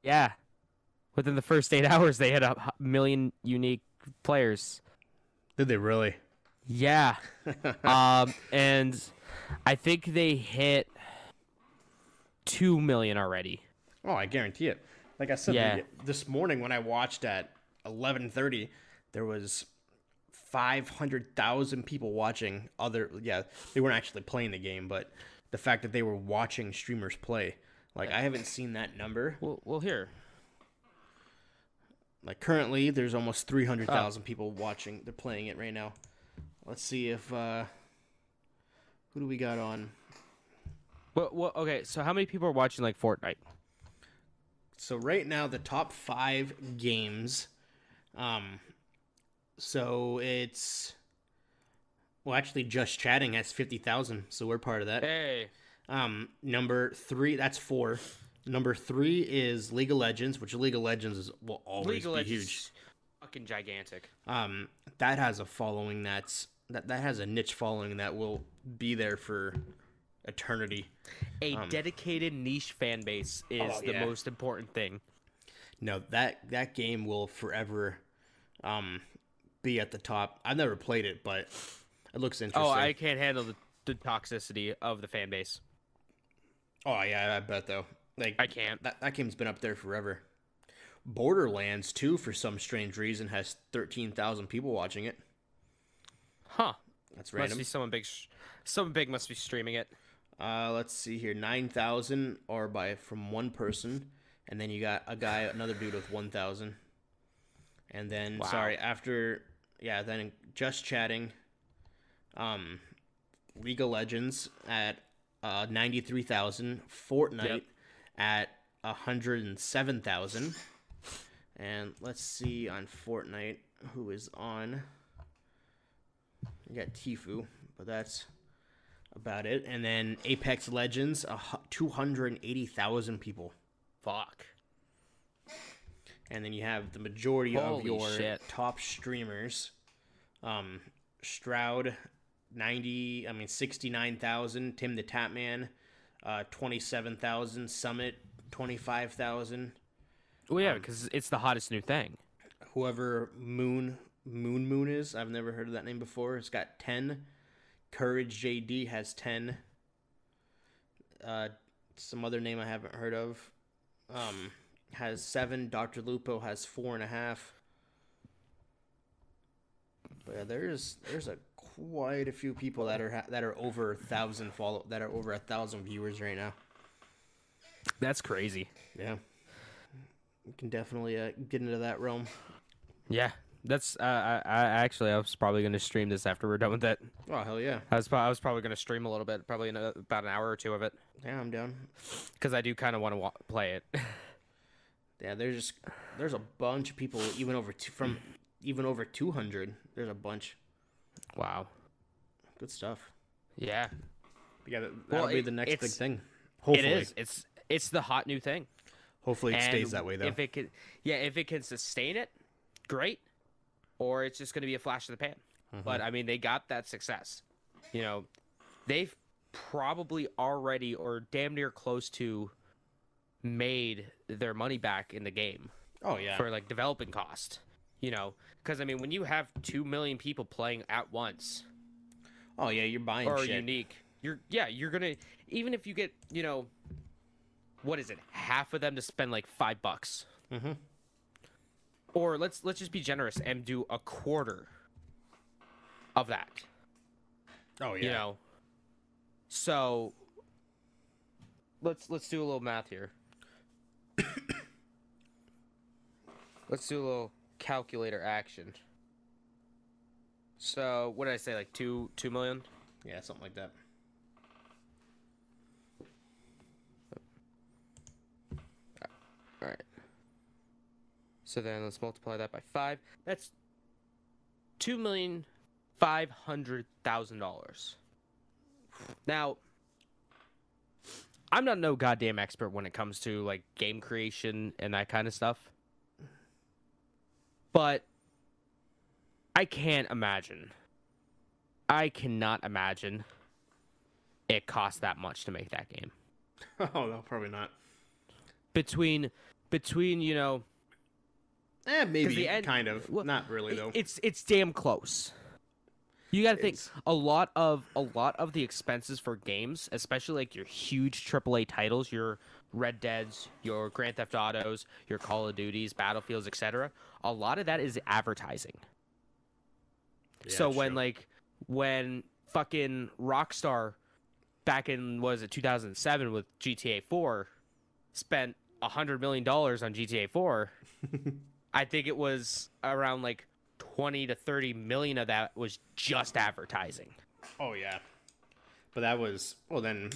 Speaker 1: yeah, within the first eight hours, they had a million unique players.
Speaker 2: Did they really?
Speaker 1: Yeah, um, and I think they hit two million already.
Speaker 2: Oh, I guarantee it. Like I said
Speaker 1: Yeah.
Speaker 2: the- this morning when I watched at 11:30, there was 500,000 people watching other yeah, they weren't actually playing the game, but the fact that they were watching streamers play. Like I haven't seen that number.
Speaker 1: Well, well, here.
Speaker 2: Like currently there's almost 300,000 people watching. They're playing it right now. Let's see if uh who do we got on?
Speaker 1: Well, well, okay. So how many people are watching like Fortnite?
Speaker 2: So right now the top five games, um, so it's well actually just chatting has fifty thousand, so we're part of that.
Speaker 1: Hey,
Speaker 2: Um, number three, that's four. Number three is League of Legends, which League of Legends is, will always
Speaker 1: League of
Speaker 2: be
Speaker 1: Legends,
Speaker 2: huge.
Speaker 1: fucking gigantic.
Speaker 2: Um, that has a following that's that that has a niche following that will be there for eternity.
Speaker 1: A dedicated niche fan base is
Speaker 2: Um, Oh,
Speaker 1: the
Speaker 2: yeah.
Speaker 1: most important thing.
Speaker 2: No, that that game will forever um be at the top. I've never played it, but it looks interesting.
Speaker 1: Oh, I can't handle the, the toxicity of the fan base.
Speaker 2: Oh, yeah, I bet though. Like
Speaker 1: I can't.
Speaker 2: that that game's been up there forever. Borderlands too, for some strange reason, has thirteen thousand people watching it.
Speaker 1: Huh.
Speaker 2: That's random.
Speaker 1: Must be someone big. sh- Someone big must be streaming it.
Speaker 2: Uh, let's see here, nine thousand are by from one person, and then you got a guy, another dude with one thousand, and then
Speaker 1: Wow.
Speaker 2: sorry after yeah, then just chatting, um, League of Legends at uh ninety three thousand, Fortnite
Speaker 1: Yep.
Speaker 2: at hundred and seven thousand, and let's see on Fortnite who is on. You got Tfue, but that's about it. And then Apex Legends, a hu- 280,000 people.
Speaker 1: Fuck.
Speaker 2: And then you have the majority of your
Speaker 1: shit.
Speaker 2: top streamers. Um, Shroud, 90, I mean, 69,000. Tim the Tatman, uh, 27,000. Summit, 25,000.
Speaker 1: Well,
Speaker 2: Um,
Speaker 1: yeah, because it's the hottest new thing.
Speaker 2: Whoever Moon Moon Moon is, I've never heard of that name before. It's got 10. Courage JD has 10. Uh, some other name I haven't heard of um, has seven. Dr. Lupo has four and a half. But yeah, there's there's a quite a few people that are that are over a thousand follow that are over a thousand viewers right now.
Speaker 1: That's crazy.
Speaker 2: Yeah, you can definitely uh, get into that realm.
Speaker 1: Yeah, that's. Uh, I, I actually I was probably gonna stream this after we're done with it.
Speaker 2: Oh hell yeah!
Speaker 1: I was pro- I was probably gonna stream a little bit, probably in a, about an hour or two of it,
Speaker 2: Yeah, I'm down.
Speaker 1: because I do kind of want to wa- play it.
Speaker 2: Yeah, there's just there's a bunch of people even over two, from even over 200. There's a bunch.
Speaker 1: wow.
Speaker 2: Good stuff.
Speaker 1: Yeah.
Speaker 2: Yeah, that,
Speaker 1: Well,
Speaker 2: that'll be the next big thing. Hopefully,
Speaker 1: It is. It's it's the hot new thing.
Speaker 2: hopefully it
Speaker 1: And
Speaker 2: stays that way though.
Speaker 1: If it can, yeah, if it can sustain it, great. Or it's just going to be a flash in the pan.
Speaker 2: Mm-hmm.
Speaker 1: But I mean, they got that success. You know, they've probably already or damn near close to made their money back in the game
Speaker 2: oh yeah,
Speaker 1: for like developing cost. You know, because I mean, when you have two million people playing at once
Speaker 2: oh yeah, you're buying
Speaker 1: or
Speaker 2: shit.
Speaker 1: unique, you're yeah, you're gonna even if you get you know, what is it, half of them to spend like five bucks,
Speaker 2: Mhm.
Speaker 1: Or let's let's just be generous and do a quarter of that.
Speaker 2: Oh yeah,
Speaker 1: You know, so let's let's do a little math here. let's do a little calculator action. So what did I say? Like two two million?
Speaker 2: yeah, something like that.
Speaker 1: So then let's multiply that by five. That's two million five hundred thousand dollars. Now, I'm not no goddamn expert when it comes to like game creation and that kind of stuff, but I can't imagine. I cannot imagine it cost that much to make that game
Speaker 2: oh no, probably not.
Speaker 1: between between you know
Speaker 2: Eh, maybe
Speaker 1: end-
Speaker 2: kind of.
Speaker 1: well,
Speaker 2: not really though.
Speaker 1: It's it's damn close. You got to think
Speaker 2: It's-
Speaker 1: a lot of a lot of the expenses for games, especially like your huge AAA titles, your Red Dead's, your Grand Theft Autos, your Call of Duties, Battlefields, etc. A lot of that is advertising.
Speaker 2: Yeah,
Speaker 1: so when
Speaker 2: true.
Speaker 1: like when fucking Rockstar back in was it 2007 with GTA 4 spent a hundred million dollars on GTA 4, I think it was around like 20 to 30 million of that was just advertising.
Speaker 2: Oh yeah, but that was well. Then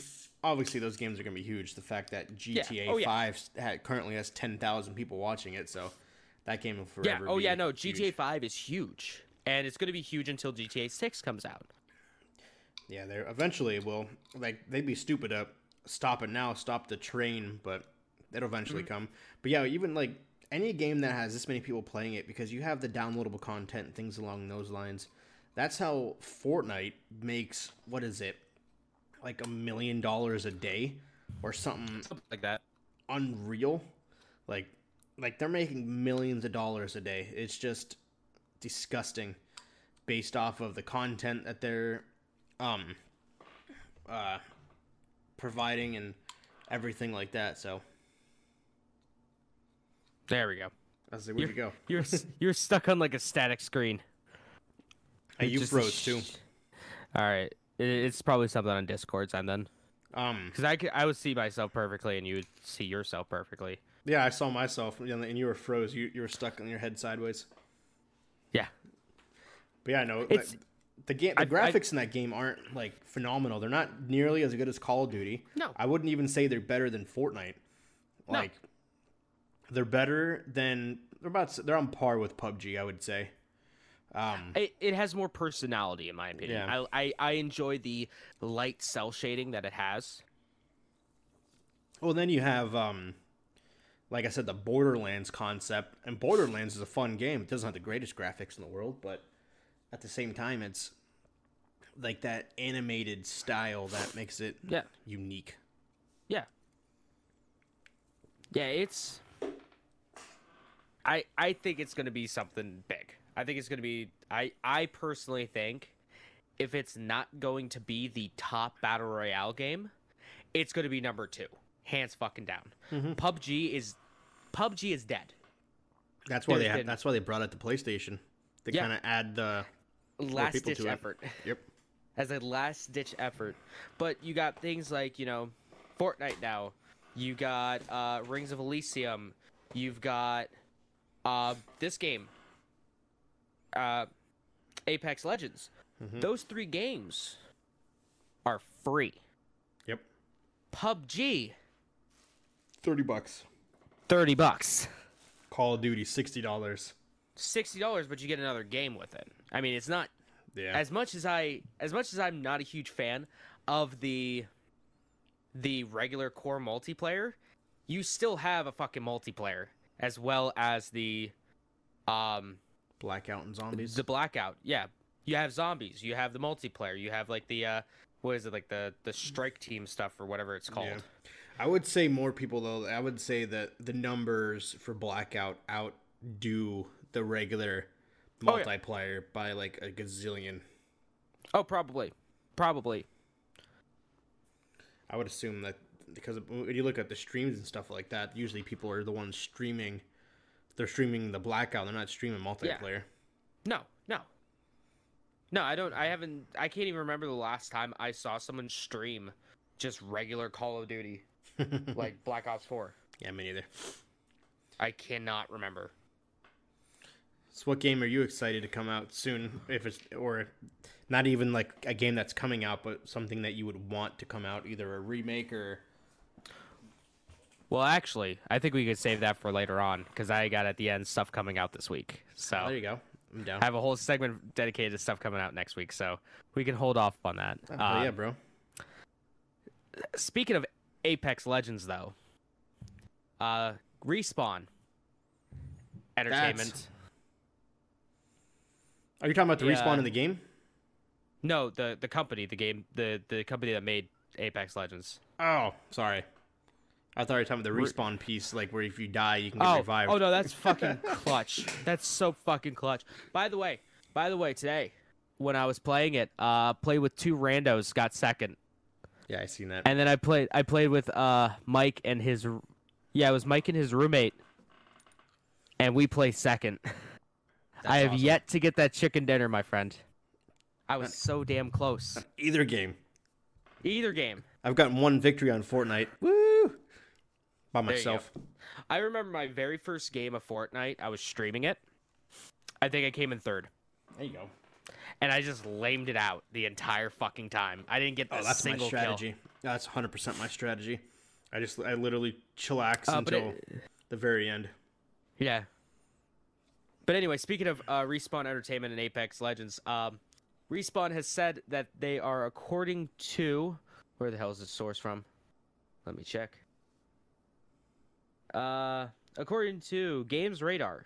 Speaker 2: obviously those games are gonna be huge. The fact that GTA
Speaker 1: Oh, yeah.
Speaker 2: Five ha currently has ten thousand people watching it, so that game will forever
Speaker 1: Yeah.
Speaker 2: Oh
Speaker 1: yeah. No.
Speaker 2: huge.
Speaker 1: GTA 5 is huge, and it's going to be huge until GTA 6 comes out.
Speaker 2: Yeah, they're eventually will. Like they'd be stupid to stop it now, stop the train, but it'll eventually
Speaker 1: Mm-hmm.
Speaker 2: come. But yeah, even like any game that has this many people playing it, because you have the downloadable content and things along those lines. That's how Fortnite makes what is it, like a million dollars a day, or something
Speaker 1: Something like that.
Speaker 2: unreal. Like, like they're making millions of dollars a day. It's just disgusting, based off of the content that they're, um, uh, providing and everything like that. So,
Speaker 1: There we go.
Speaker 2: I the way to go.
Speaker 1: You're you're stuck on like a static screen.
Speaker 2: Hey, you
Speaker 1: Just-
Speaker 2: froze too.
Speaker 1: All right. It- It's probably something on Discord's end then.
Speaker 2: Um,
Speaker 1: Because I, could, I would see myself perfectly and you would see yourself perfectly.
Speaker 2: yeah, I saw myself, and you were froze. You you were stuck on your head sideways.
Speaker 1: Yeah.
Speaker 2: But yeah, no,
Speaker 1: It's-
Speaker 2: like, the game, the
Speaker 1: I've-
Speaker 2: graphics in that game aren't like phenomenal. They're not nearly as good as Call of Duty.
Speaker 1: No.
Speaker 2: I wouldn't even say they're better than Fortnite.
Speaker 1: No.
Speaker 2: They're better than they're about they're on par with PUBG. I would say. Um,
Speaker 1: It, it has more personality, in my opinion.
Speaker 2: Yeah.
Speaker 1: I, I, I enjoy the light cell shading that it has.
Speaker 2: well, then you have, um, like I said, the Borderlands concept, and Borderlands is a fun game. It doesn't have the greatest graphics in the world, but at the same time, it's like that animated style that makes it
Speaker 1: Yeah.
Speaker 2: unique.
Speaker 1: Yeah. Yeah, it's. I I think it's gonna be something big. I think it's gonna be. I I personally think, if it's not going to be the top battle royale game, it's gonna be number two, hands fucking down. PUBG is, PUBG is dead.
Speaker 2: That's why they
Speaker 1: There's
Speaker 2: have,
Speaker 1: been-
Speaker 2: that's why they brought it to PlayStation to
Speaker 1: Yeah.
Speaker 2: kind of add the
Speaker 1: last ditch
Speaker 2: to it.
Speaker 1: effort.
Speaker 2: Yep.
Speaker 1: As a last ditch effort. But you got things like, you know, Fortnite now. You got uh, Rings of Elysium. You've got uh, this game, uh, Apex Legends.
Speaker 2: Mhm.
Speaker 1: Those three games are free.
Speaker 2: Yep.
Speaker 1: PUBG,
Speaker 2: Thirty bucks.
Speaker 1: 30 bucks.
Speaker 2: Call of Duty, sixty dollars.
Speaker 1: $60, but you get another game with it. I mean, it's not
Speaker 2: Yeah.
Speaker 1: as much as I as much as I'm not a huge fan of the the regular core multiplayer, you still have a fucking multiplayer as well as the um
Speaker 2: Blackout and zombies.
Speaker 1: the blackout. Yeah. You have zombies, you have the multiplayer, you have like the uh what is it like the the strike team stuff or whatever it's called.
Speaker 2: Yeah. I would say more people though. I would say that the numbers for Blackout outdo the regular
Speaker 1: Oh, yeah.
Speaker 2: by like a gazillion.
Speaker 1: Oh, probably. Probably.
Speaker 2: I would assume that because when you look at the streams and stuff like that, usually people are the ones streaming. They're streaming the Blackout. They're not streaming multiplayer.
Speaker 1: No, no. No, I don't I haven't I can't even remember the last time I saw someone stream just regular Call of Duty like Black Ops 4.
Speaker 2: yeah, me neither.
Speaker 1: I cannot remember.
Speaker 2: So, what game are you excited to come out soon? If it's or not even like a game that's coming out, but something that you would want to come out, either a remake or
Speaker 1: Well, actually, I think we could save that for later on because I got at the end stuff coming out this week. So
Speaker 2: there you go. I'm down.
Speaker 1: I have a whole segment dedicated to stuff coming out next week. So we can hold off on that.
Speaker 2: Oh,
Speaker 1: Uh,
Speaker 2: yeah, bro.
Speaker 1: Speaking of Apex Legends, though, uh, Respawn Entertainment.
Speaker 2: Are you talking about the
Speaker 1: yeah.
Speaker 2: respawn in the game?
Speaker 1: No, the the company, the game, the the company that made Apex Legends.
Speaker 2: Oh, sorry. I thought you were talking about the respawn piece, like where if you die, you can get
Speaker 1: Oh,
Speaker 2: revived.
Speaker 1: oh no, that's fucking clutch. That's so fucking clutch. By the way, by the way, today when I was playing it, uh, played with two randos, got second,
Speaker 2: Yeah, I seen that.
Speaker 1: and then I played I played with uh Mike and his, yeah, it was Mike and his roommate, and we play second. I have
Speaker 2: awesome.
Speaker 1: yet to get that chicken dinner, my friend. I was so damn close.
Speaker 2: Either game.
Speaker 1: Either game.
Speaker 2: I've gotten one victory on Fortnite. Woo! By
Speaker 1: There you go.
Speaker 2: myself.
Speaker 1: I remember my very first game of Fortnite. I was streaming it. I think I came in third.
Speaker 2: There you go.
Speaker 1: and I just lamed it out the entire fucking time. I didn't get a
Speaker 2: Oh, that's my
Speaker 1: single kill.
Speaker 2: strategy. That's 100% my strategy. I just, I literally chillax
Speaker 1: Uh, but
Speaker 2: until the very end.
Speaker 1: Yeah. But anyway, speaking of uh, Respawn Entertainment and Apex Legends, um, Respawn has said that they are according to where the hell is this source from? Let me check. Uh, according to Games Radar,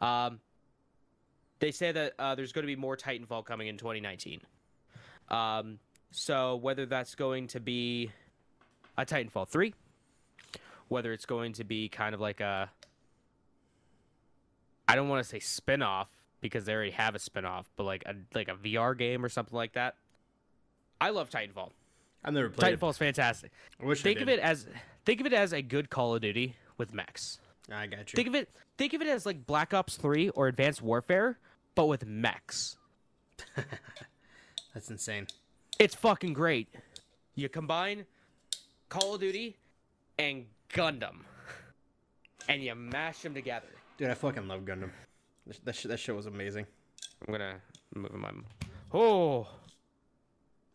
Speaker 1: um, they say that uh, there's going to be more Titanfall coming in 2019. Um, so whether that's going to be a Titanfall 3, whether it's going to be kind of like a I don't want to say spin-off because they already have a spin-off, but like a like a VR game or something like that. I love Titanfall.
Speaker 2: I've never played
Speaker 1: Titanfall's fantastic.
Speaker 2: I wish
Speaker 1: Think of it as think of it as a good Call of Duty with mechs.
Speaker 2: I got you.
Speaker 1: Think of it think of it as like Black Ops 3 or Advanced Warfare but with mechs.
Speaker 2: That's insane.
Speaker 1: It's fucking great. You combine Call of Duty and Gundam and you mash them together.
Speaker 2: Dude, I fucking love Gundam. That, that, sh- that show was amazing.
Speaker 1: I'm gonna move my. Oh,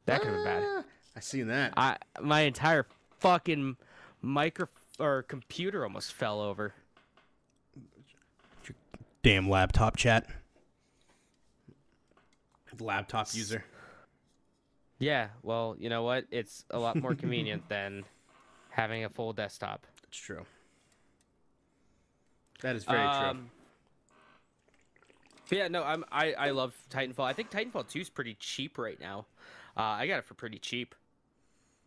Speaker 1: that could have been bad.
Speaker 2: Ah, I seen that.
Speaker 1: I my entire fucking micro or computer almost fell over.
Speaker 2: Damn laptop chat. Laptop user.
Speaker 1: Yeah, well, you know what? It's a lot more convenient than having a full desktop.
Speaker 2: It's true. That is very true.
Speaker 1: Um, but yeah, no, I'm I I love Titanfall. I think Titanfall 2 is pretty cheap right now. Uh, I got it for pretty cheap.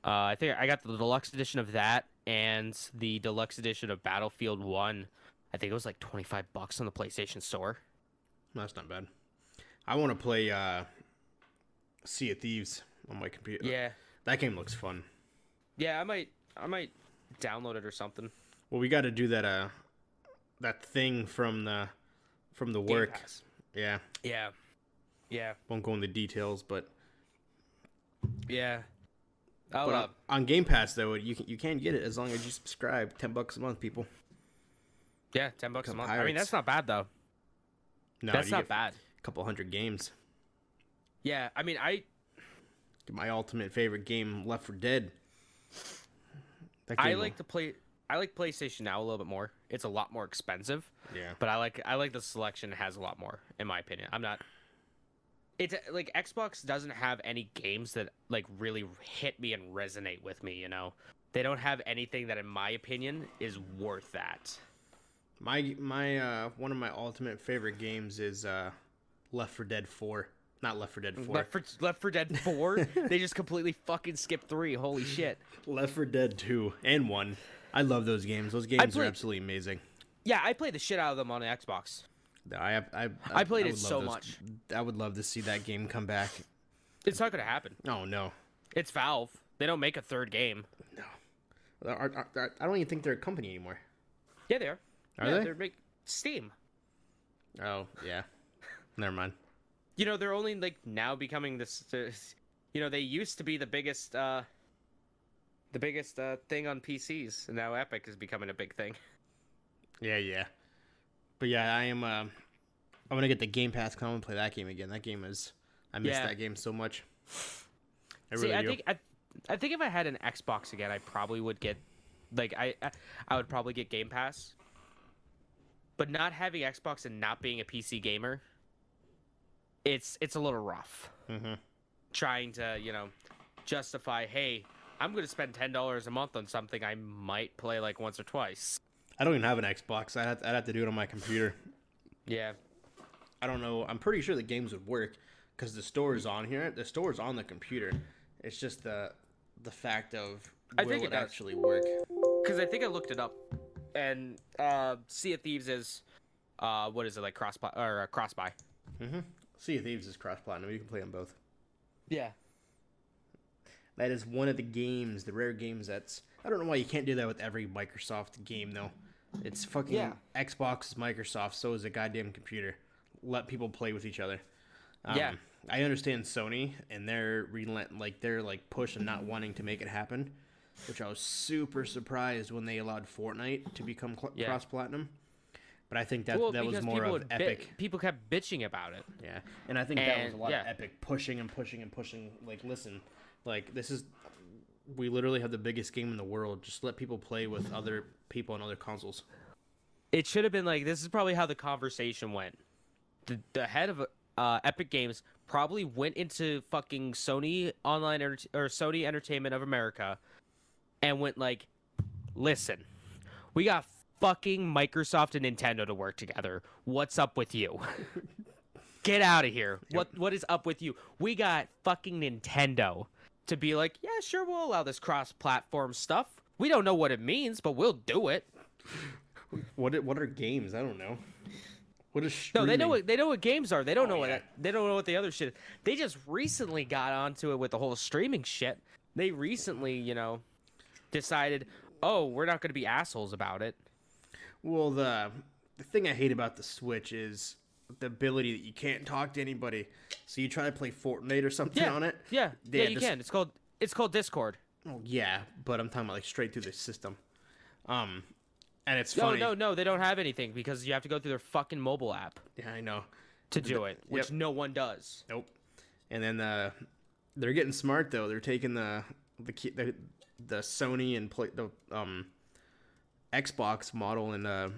Speaker 1: Uh, I think I got the deluxe edition of that and the deluxe edition of Battlefield 1. I think it was like 25 bucks on the PlayStation Store.
Speaker 2: That's not bad. I want to play uh, Sea of Thieves on my computer.
Speaker 1: Yeah.
Speaker 2: That game looks fun.
Speaker 1: Yeah, I might I might download it or something.
Speaker 2: Well, we got to do that uh that thing from the from the work. Yeah.
Speaker 1: Yeah. Yeah.
Speaker 2: Won't go into details, but
Speaker 1: Yeah. I'll,
Speaker 2: but
Speaker 1: uh,
Speaker 2: on, on Game Pass though, you can you can get it as long as you subscribe. Ten bucks a month, people.
Speaker 1: yeah, ten bucks a month. I mean, that's not bad though.
Speaker 2: No,
Speaker 1: that's not bad.
Speaker 2: A couple hundred games.
Speaker 1: Yeah, I mean, I
Speaker 2: My ultimate favorite game, Left 4 Dead. That
Speaker 1: I
Speaker 2: game-
Speaker 1: like to play. I like PlayStation now a little bit more. It's a lot more expensive,
Speaker 2: Yeah.
Speaker 1: but I like I like the selection has a lot more in my opinion. I'm not. It's like Xbox doesn't have any games that like really hit me and resonate with me. You know, they don't have anything that, in my opinion, is worth that.
Speaker 2: My my uh one of my ultimate favorite games is uh Left 4 Dead 4. Not Left 4 Dead 4.
Speaker 1: Left for Left for Dead Four, they just completely fucking skipped three. Holy shit!
Speaker 2: Left 4 Dead 2 and 1. I love those games. Those games are absolutely amazing.
Speaker 1: Yeah, I played the shit out of them on the Xbox.
Speaker 2: I have I
Speaker 1: I played it so
Speaker 2: those-
Speaker 1: much.
Speaker 2: I would love to see that game come back.
Speaker 1: It's not gonna happen.
Speaker 2: Oh no.
Speaker 1: It's Valve. They don't make a third game.
Speaker 2: No. Are- I don't even think they're a company anymore.
Speaker 1: Yeah, they are.
Speaker 2: Are
Speaker 1: yeah,
Speaker 2: they?
Speaker 1: They're make Steam.
Speaker 2: Oh, yeah. Never mind.
Speaker 1: You know, they're only like now becoming this. You know, they used to be the biggest, uh the biggest uh, thing on PCs, and now Epic is becoming a big thing.
Speaker 2: Yeah, yeah. But yeah, I am. Uh, I'm gonna get the Game Pass. Come and play that game again. That game is. I miss
Speaker 1: Yeah.
Speaker 2: that game so much. I
Speaker 1: See, I
Speaker 2: do.
Speaker 1: think I, I think if I had an Xbox again, I probably would get, like, I, I, would probably get Game Pass. But not having Xbox and not being a PC gamer, it's it's a little rough.
Speaker 2: Mhm.
Speaker 1: Trying to you know justify, hey, I'm going to spend ten dollars a month on something I might play like once or twice.
Speaker 2: I don't even have an Xbox. I'd have, I'd have to do it on my computer.
Speaker 1: Yeah,
Speaker 2: I don't know. I'm pretty sure the games would work because the store is on here. The store is on the computer. It's just the the fact of
Speaker 1: I
Speaker 2: will
Speaker 1: think
Speaker 2: it,
Speaker 1: it
Speaker 2: actually work?
Speaker 1: because I think I looked it up, and uh, Sea of Thieves is, uh, what is it like cross or uh, cross buy?
Speaker 2: Mm-hmm. Sea of Thieves is cross platinum. You can play them both.
Speaker 1: Yeah.
Speaker 2: That is one of the games, the rare games that's. I don't know why you can't do that with every Microsoft game though. It's fucking
Speaker 1: Yeah.
Speaker 2: Xbox Microsoft, so is a goddamn computer. Let people play with each other. Um,
Speaker 1: Yeah.
Speaker 2: I understand Sony and their relent like their like push and not wanting to make it happen, which I was super surprised when they allowed Fortnite to become cl-
Speaker 1: Yeah.
Speaker 2: cross platinum. But I think that
Speaker 1: well,
Speaker 2: that was more of
Speaker 1: would bi-
Speaker 2: Epic.
Speaker 1: people kept bitching about it.
Speaker 2: Yeah, and I think that was a lot
Speaker 1: yeah.
Speaker 2: of Epic pushing and pushing and pushing. Like, listen, like this is, we literally have the biggest game in the world. Just let people play with other people on other consoles.
Speaker 1: It should have been like this is probably how the conversation went. The the head of uh, Epic Games probably went into fucking Sony Online Enter- or Sony Entertainment of America and went like, "Listen, we got fucking Microsoft and Nintendo to work together. What's up with you?" Get out of here. What what is up with you? We got fucking Nintendo to be like, yeah, sure, we'll allow this cross-platform stuff. We don't know what it means, but we'll do it.
Speaker 2: What are- what are games? I don't know. What is
Speaker 1: No, they know what they know what games are. They don't
Speaker 2: Oh,
Speaker 1: know what they don't know what the other shit. Is. They just recently got onto it with the whole streaming shit. They recently, you know, decided, oh, we're not going to be assholes about it.
Speaker 2: Well, the the thing I hate about the Switch is the ability that you can't talk to anybody. So you try to play Fortnite or something
Speaker 1: Yeah,
Speaker 2: on it.
Speaker 1: yeah,
Speaker 2: Yeah,
Speaker 1: yeah. You can. It's called it's called Discord.
Speaker 2: Oh yeah, but I'm talking about like straight through the system. Um, and it's
Speaker 1: No,
Speaker 2: funny.
Speaker 1: no, no. They don't have anything because you have to go through their fucking mobile app
Speaker 2: Yeah, I know.
Speaker 1: to do it, which
Speaker 2: Yep.
Speaker 1: no one does.
Speaker 2: Nope. And then uh, they're getting smart though. They're taking the the key- the, the Sony and play, the um Xbox model and uh,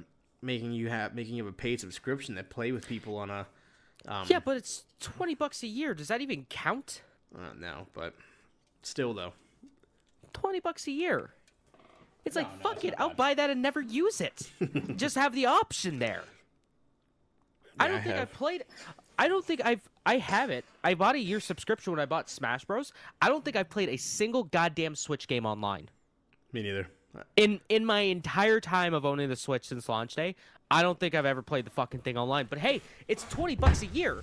Speaker 2: making you have making you have a paid subscription that play with people on a um,
Speaker 1: Yeah, but it's twenty bucks a year. Does that even count?
Speaker 2: uh, no, but still though.
Speaker 1: Twenty bucks a year. It's like
Speaker 2: no,
Speaker 1: fuck
Speaker 2: it's
Speaker 1: it. I'll buy that and never use it. Just have the option there. I don't
Speaker 2: I
Speaker 1: think I
Speaker 2: have.
Speaker 1: played. I don't think I've. I have it. I bought a year subscription when I bought Smash Bros. I don't think I've played a single goddamn Switch game online
Speaker 2: Me neither.
Speaker 1: In in my entire time of owning the Switch since launch day. I don't think I've ever played the fucking thing online. But hey, it's twenty bucks a year.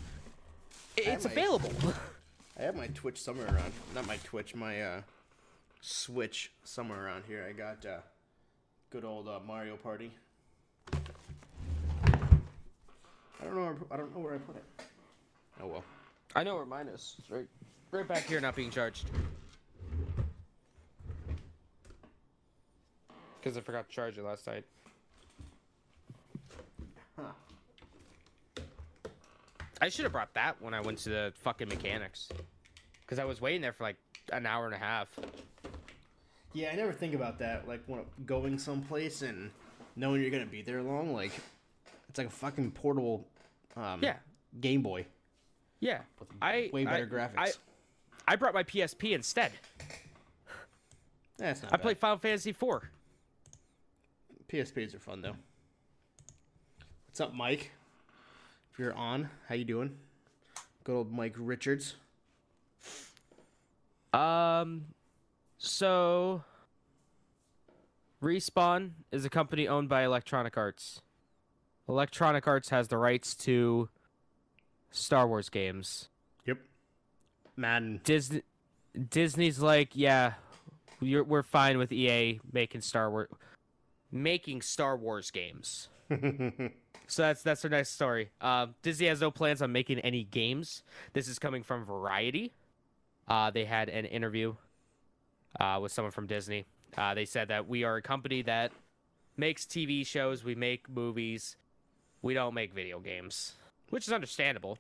Speaker 1: I- It's available.
Speaker 2: I have my Twitch somewhere around. Not my Twitch, my uh, Switch somewhere around here. I got uh, good old uh, Mario Party. I don't know. Where, I don't know where I put it. Oh well.
Speaker 1: I know where mine is. It's right, right back here, not being charged. Because I forgot to charge it last night. I should have brought that when I went to the fucking mechanics. Because I was waiting there for like an hour and a half.
Speaker 2: Yeah, I never think about that. Like when going someplace and knowing you're gonna be there long, like it's like a fucking portable um,
Speaker 1: Yeah.
Speaker 2: Game Boy.
Speaker 1: Yeah.
Speaker 2: With
Speaker 1: I
Speaker 2: way better
Speaker 1: I-
Speaker 2: graphics.
Speaker 1: I, I brought my PSP instead.
Speaker 2: That's not.
Speaker 1: I
Speaker 2: bad.
Speaker 1: played Final Fantasy IV.
Speaker 2: PSPs are fun though. What's up, Mike? If you're on, how you doing? Good old Mike Richards.
Speaker 1: Um, so Respawn is a company owned by Electronic Arts. Electronic Arts has the rights to Star Wars games.
Speaker 2: Yep. Madden.
Speaker 1: Disney Disney's like, yeah, you're, we're fine with EA making Star Wars making Star Wars games. So that's that's their next story. Uh, Disney has no plans on making any games. This is coming from Variety. Uh, they had an interview uh, with someone from Disney. Uh, they said that we are a company that makes TV shows, we make movies, we don't make video games, which is understandable.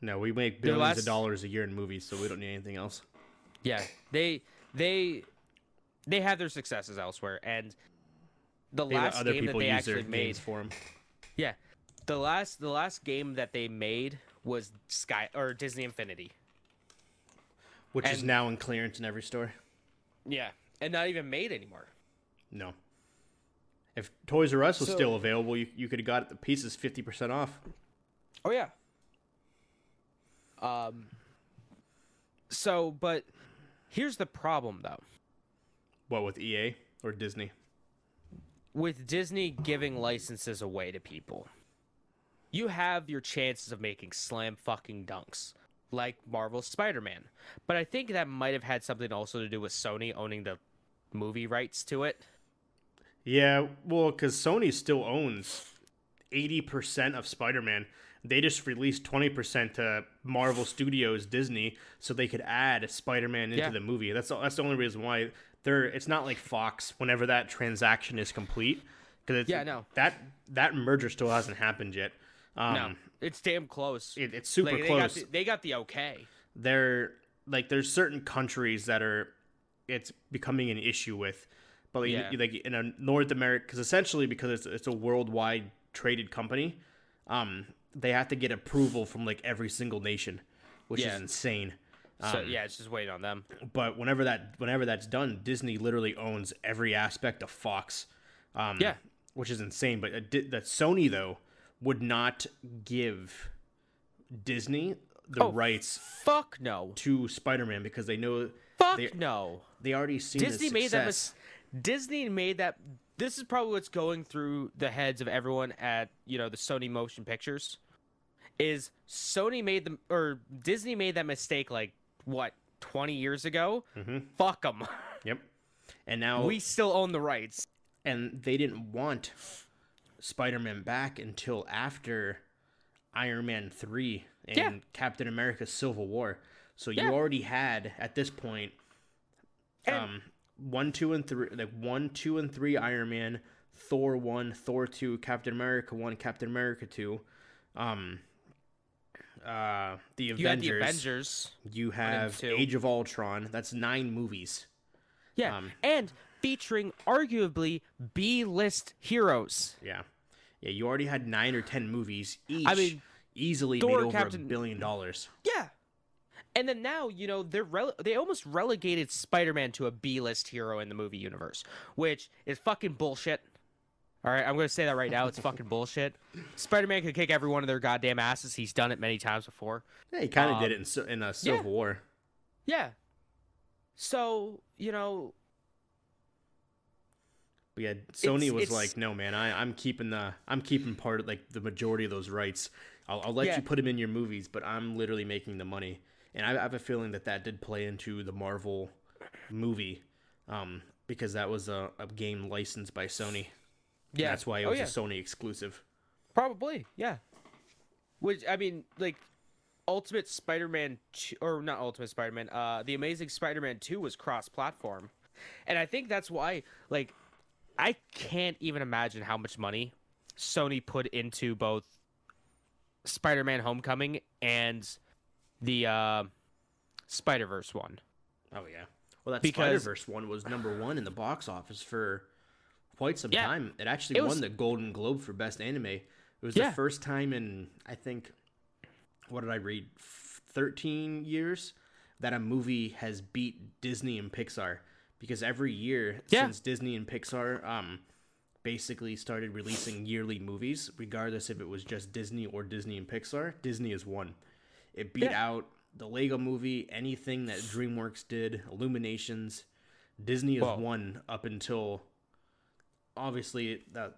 Speaker 2: no, we make billions
Speaker 1: last-
Speaker 2: of dollars a year in movies, so we don't need anything else.
Speaker 1: Yeah, they they they have their successes elsewhere, and the
Speaker 2: They
Speaker 1: last game that they actually made
Speaker 2: for them.
Speaker 1: Yeah, the last the last game that they made was Sky or Disney Infinity.
Speaker 2: Which is now in clearance in every store.
Speaker 1: Yeah, and not even made anymore.
Speaker 2: No. If Toys R Us was
Speaker 1: So-
Speaker 2: still available, you, you could have got it the pieces 50% off.
Speaker 1: Oh yeah. Um. So, but here's the problem though.
Speaker 2: What, with EA or Disney?
Speaker 1: With Disney giving licenses away to people, you have your chances of making slam fucking dunks like Marvel's Spider-Man. But I think that might have had something also to do with Sony owning the movie rights to it.
Speaker 2: Yeah, well, because Sony still owns 80% of Spider Man. They just released 20% to Marvel Studios Disney so they could add Spider Man into
Speaker 1: Yeah.
Speaker 2: the movie. That's, that's the only reason why. They're, it's not like Fox whenever that transaction is complete. Cause it's,
Speaker 1: Yeah, no.
Speaker 2: That, that merger still hasn't happened yet. Um,
Speaker 1: No, it's damn close.
Speaker 2: it, it's super
Speaker 1: like, they
Speaker 2: close.
Speaker 1: got the, they got the okay.
Speaker 2: there like there's certain countries that are it's becoming an issue with but like,
Speaker 1: Yeah.
Speaker 2: like in a north america because essentially because it's, it's a worldwide traded company um they have to get approval from like every single nation which
Speaker 1: Yeah.
Speaker 2: is insane
Speaker 1: So
Speaker 2: Um,
Speaker 1: yeah, it's just waiting on them.
Speaker 2: but whenever that whenever that's done disney literally owns every aspect of fox um
Speaker 1: Yeah.
Speaker 2: which is insane but uh, that sony though would not give disney the
Speaker 1: Oh,
Speaker 2: rights
Speaker 1: Fuck no.
Speaker 2: to Spider-Man because they know
Speaker 1: Fuck
Speaker 2: they,
Speaker 1: no.
Speaker 2: they already seen
Speaker 1: Disney made that. Mis- Disney made that. This is probably what's going through the heads of everyone at you know the Sony Motion Pictures. Is Sony made them or Disney made that mistake like what twenty years ago?
Speaker 2: Mm-hmm.
Speaker 1: Fuck them.
Speaker 2: Yep. And now
Speaker 1: we still own the rights.
Speaker 2: and they didn't want Spider-Man back until after Iron Man 3 and
Speaker 1: Yeah.
Speaker 2: Captain America Civil War. So
Speaker 1: Yeah.
Speaker 2: you already had at this point
Speaker 1: And-
Speaker 2: um 1 2 and 3 like 1 2 and 3 Iron Man, Thor 1, Thor 2, Captain America 1, Captain America 2. Um uh the
Speaker 1: You had
Speaker 2: Avengers.
Speaker 1: the Avengers.
Speaker 2: You have. Age of Ultron. That's 9 movies.
Speaker 1: Yeah,
Speaker 2: Um,
Speaker 1: and featuring arguably B-list heroes.
Speaker 2: Yeah. Yeah, you already had nine or ten movies each.
Speaker 1: I mean,
Speaker 2: easily
Speaker 1: Thor,
Speaker 2: made over
Speaker 1: Captain-
Speaker 2: a billion dollars.
Speaker 1: Yeah. And then now, you know, they're rele- they almost relegated Spider-Man to a B-list hero in the movie universe, which is fucking bullshit. All right, I'm going to say that right now. It's fucking bullshit. Spider-Man could kick every one of their goddamn asses. He's done it many times before.
Speaker 2: Yeah, he kind of
Speaker 1: Um,
Speaker 2: did it in, in a Civil
Speaker 1: yeah.
Speaker 2: War.
Speaker 1: Yeah. So, you know,
Speaker 2: But yeah, Sony
Speaker 1: It's-
Speaker 2: was
Speaker 1: it's-
Speaker 2: like, "No, man, I, I'm keeping the I'm keeping part of like the majority of those rights. I'll, I'll let
Speaker 1: Yeah.
Speaker 2: you put them in your movies, but I'm literally making the money." And I, I have a feeling that that did play into the Marvel movie, um, because that was a, a game licensed by Sony. And
Speaker 1: yeah.
Speaker 2: that's why it
Speaker 1: oh,
Speaker 2: was
Speaker 1: yeah.
Speaker 2: a Sony exclusive.
Speaker 1: Probably, yeah. Which I mean, like, Ultimate Spider-Man 2, or not Ultimate Spider-Man, uh The Amazing Spider-Man 2 was cross-platform. And I think that's why like I can't even imagine how much money Sony put into both Spider-Man Homecoming and the uh Spider-Verse one.
Speaker 2: Oh yeah. Well, that
Speaker 1: Because-
Speaker 2: Spider Verse one was number one in the box office for quite some
Speaker 1: Yeah.
Speaker 2: time. It actually
Speaker 1: It
Speaker 2: won
Speaker 1: was-
Speaker 2: the Golden Globe for best anime. It was
Speaker 1: Yeah.
Speaker 2: the first time in I think what did I read? Thirteen years that a movie has beat Disney and Pixar because every year
Speaker 1: Yeah.
Speaker 2: since Disney and Pixar um basically started releasing yearly movies, regardless if it was just Disney or Disney and Pixar, Disney has won. It beat
Speaker 1: Yeah.
Speaker 2: out the Lego movie, anything that DreamWorks did, Illuminations. Disney has
Speaker 1: Well-
Speaker 2: won up until obviously the